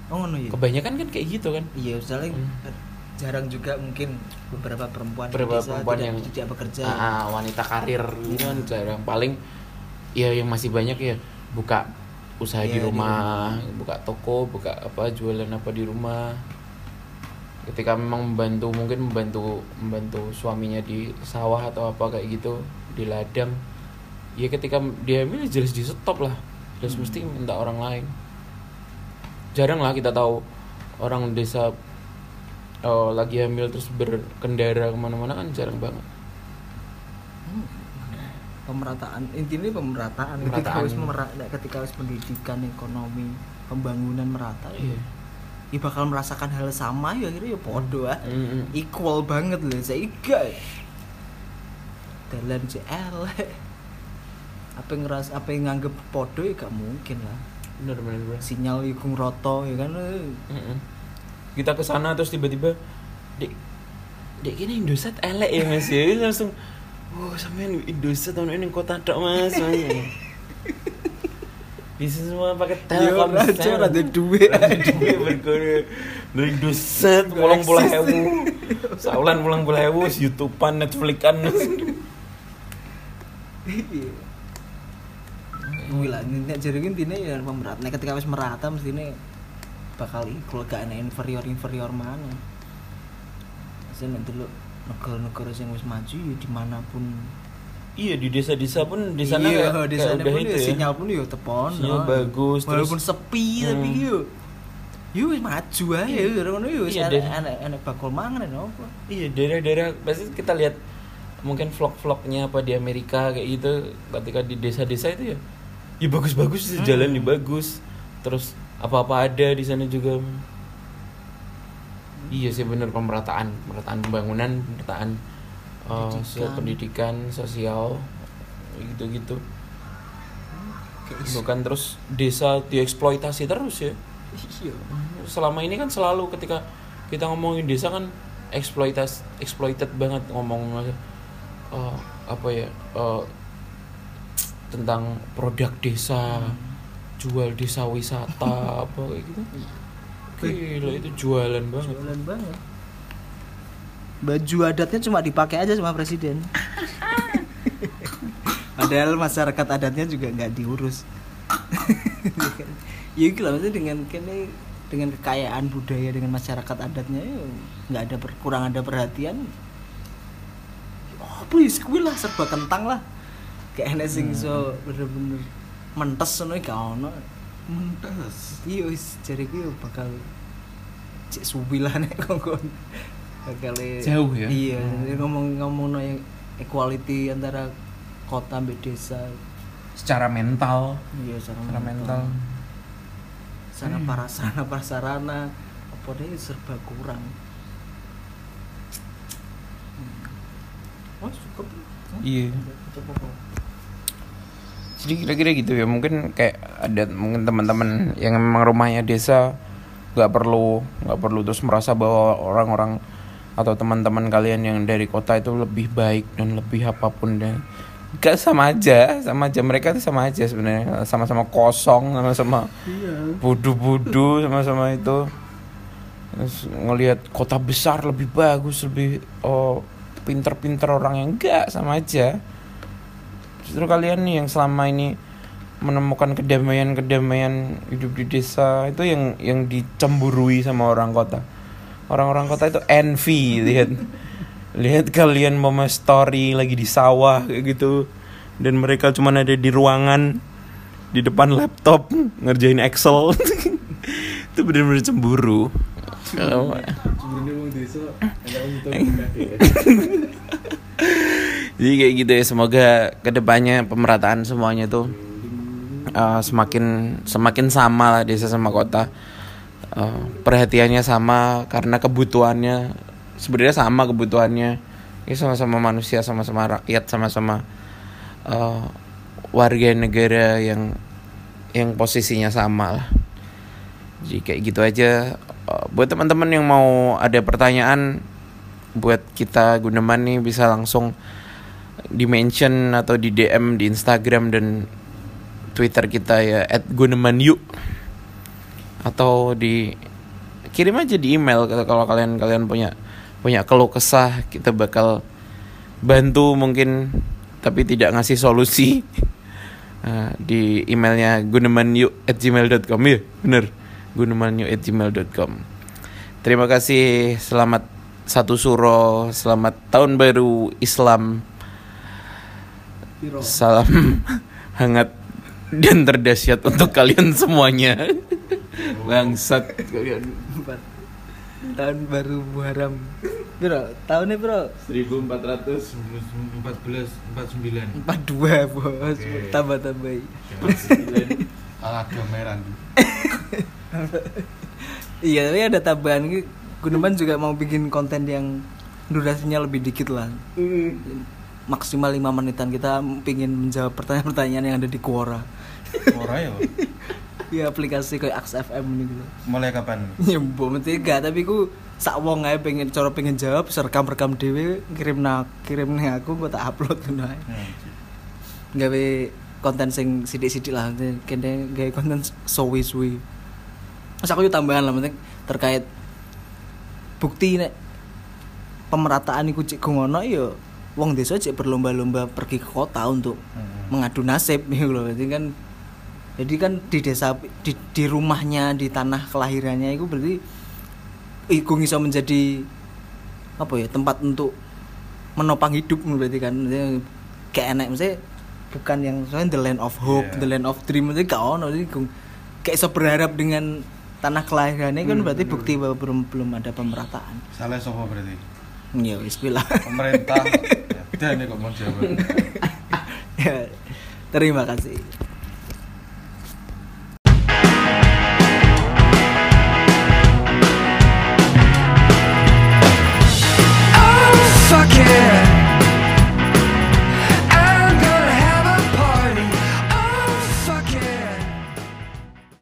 A: Oh ngono ya.
C: kebanyakan kan kayak gitu kan
A: Iya, soalnya
C: Hmm.
A: jarang juga mungkin beberapa perempuan
C: beberapa
A: desa
C: perempuan
A: tidak,
C: yang
A: tidak bekerja.
C: Ah, ah, wanita karir gitu kan jarang paling ya yang masih banyak ya buka usaha
A: Iya,
C: di
A: di
C: rumah buka toko buka apa jualan apa di rumah ketika memang membantu mungkin membantu membantu suaminya di sawah atau apa kayak gitu di ladang ya ketika dia ya jelas di stop lah jelas
A: Hmm.
C: mesti minta orang lain jarang lah kita tahu orang desa oh, lagi hamil terus berkendara ke mana-mana kan jarang banget
A: Hmm. Pemerataan intinya pemerataan. Ketika
C: Pemerataan.
A: memera- nek ketika wis pendidikan, ekonomi, pembangunan merata ya.
C: Iya.
A: Ya bakal merasakan hal sama ya akhirnya ya podo ah.
C: Mm-mm.
A: Equal banget loh. Saya gak dalan CL. apa yang ngeras apa yang nganggep podo ya gak mungkin lah.
C: Bener bener bener.
A: Sinyal iku roto ya kan.
C: Mm-mm. kita ke sana terus tiba-tiba dek dek ini Indosat elek ya mas. Ya langsung oh sampean Indosat tahun ini kota tok mas. Mas bisa semua pakai
A: Ya ora aja ada duit.
C: duit berkono dari doset pulang pulang hewu saulan pulang pulang hewu youtubean netflixan
A: Wih lah, nek jadi intine ya pemerat. Nek ketika wis merata mestine bakal iku gak ana inferior inferior mana. Saya nek dulu negara-negara yang wis maju ya di mana pun
C: iya di desa-desa pun di sana
A: iya,
C: kayak-
A: di
C: kayak
A: sana
C: udah
A: pun
C: itu
A: ya,
C: ya
A: sinyal pun ya tepon
C: Sinyal bagus,
A: walaupun
C: terus-
A: sepi
C: Hmm.
A: tapi yo yo wis maju aja
C: Iya.
A: ya ngono yo
C: Iya,
A: enek bakul mangan ya apa
C: iya daerah-daerah pasti kita lihat mungkin vlog-vlognya apa di Amerika kayak gitu ketika di desa-desa itu ya ya bagus-bagus
A: Hmm.
C: jalan di bagus. Terus apa-apa ada di sana juga. Iya sih bener pemerataan. Pemerataan pembangunan pemerataan uh,
A: Pendidikan.
C: sosial pendidikan sosial gitu-gitu. Bukan terus desa dieksploitasi terus ya.
A: Iya.
C: Selama ini kan selalu ketika kita ngomongin desa kan eksploitas exploited banget ngomong eh, apa ya eh, tentang produk desa jual desa wisata apa kayak gitu. Gila itu jualan banget.
A: Jualan banget. Baju adatnya cuma dipakai aja sama presiden. Padahal masyarakat adatnya juga nggak diurus. Ya gitu lah maksudnya dengan kene dengan kekayaan budaya dengan masyarakat adatnya ya nggak ada kurang ada perhatian. Oh please kuwi lah serba kentang lah kayak enek sing iso bener-bener mentes ngono iki gak ono.
D: Mentas.
A: iya wis jariku yo bakal cek suwi lah nek kongkon. Bakal
C: Jauh ya?
A: iya ngomong-ngomong no yang equality antara kota sampai desa.
C: Secara mental.
A: Iya secara,
C: secara mental.
A: sarana prasarana prasarana apa deh serba kurang. Oh, cukup.
C: iya.
A: Cukup kok.
C: Jadi kira-kira gitu ya. Mungkin kayak ada mungkin teman-teman yang memang rumahnya desa nggak perlu nggak perlu terus merasa bahwa orang-orang atau teman-teman kalian yang dari kota itu lebih baik dan lebih apa pun deh gak sama aja sama aja. Mereka tuh sama aja sebenarnya. Sama-sama kosong sama-sama budu-budu sama-sama itu. Terus ngelihat kota besar lebih bagus lebih oh pinter-pinter orang yang enggak sama aja justru kalian nih yang selama ini menemukan kedamaian-kedamaian hidup di desa itu yang yang dicemburui sama orang kota. Orang-orang kota itu envy lihat. Lihat kalian mama story lagi di sawah kayak gitu. Dan mereka cuma ada di ruangan di depan laptop ngerjain Excel. Itu bener-bener cemburu. Kalau- Jadi kayak gitu ya semoga ke depannya pemerataan semuanya tuh uh, semakin semakin sama lah desa sama kota. Uh, perhatiannya sama karena kebutuhannya sebenarnya sama kebutuhannya. Ini sama-sama manusia sama-sama rakyat sama-sama uh, warga negara yang yang posisinya sama lah. Jadi kayak gitu aja. Uh, buat teman-teman yang mau ada pertanyaan buat kita Gunaman nih bisa langsung di mention atau di DM di Instagram dan Twitter kita ya @gunamanyu atau di kirim aja di email kalau kalian kalian punya punya keluh kesah kita bakal bantu mungkin tapi tidak ngasih solusi. Nah, di emailnya gunamanyu@gmail.com ya bener. Gunamanyu@gmail.com terima kasih selamat satu suro selamat tahun baru Islam
A: Piro?
C: Salam hangat dan terdahsyat untuk kalian semuanya. Bangsat. Kalian.
A: Empat. tahun baru Muharram. Bro tahunnya bro?
D: 14 49
A: empat dua bos.
D: Oke.
A: tambah tambah
D: ala gameran
A: iya tapi ada tambahan. Ini Gunawan juga mau bikin konten yang durasinya lebih dikit lah maksimal 5 menitan kita pingin menjawab pertanyaan-pertanyaan yang ada di Quora.
D: Ora ya
A: di aplikasi kayak Aks FM ini gitu.
D: Mulai kapan?
A: Ya mbok mesti gak tapi ku sak wong ae pengen cara pengen jawab rekam rekam dhewe kirim na kirim nih aku gua tak upload ngono ae. Gawe konten sing sidik-sidik lah kene gawe konten suwi-suwi Mas aku yo tambahan lah penting terkait bukti nek pemerataan iku cek ngono yo wong desa cek berlomba-lomba pergi ke kota untuk mengadu nasib gitu loh. Berarti kan jadi kan di desa di, di rumahnya di tanah kelahirannya itu berarti iku bisa menjadi apa ya tempat untuk menopang hidup berarti kan. Maksudnya kayak enak maksudnya bukan yang soalnya the land of hope
B: Iya.
A: the land of dream. Itu gak ono jadi gung- kayak iso berharap dengan tanah kelahirannya kan berarti bukti bahwa belum belum ada pemerataan.
E: Salah sopo berarti?
A: Ya wis lah
E: Pemerintah. Dan kok mau jawab.
A: Ya, terima kasih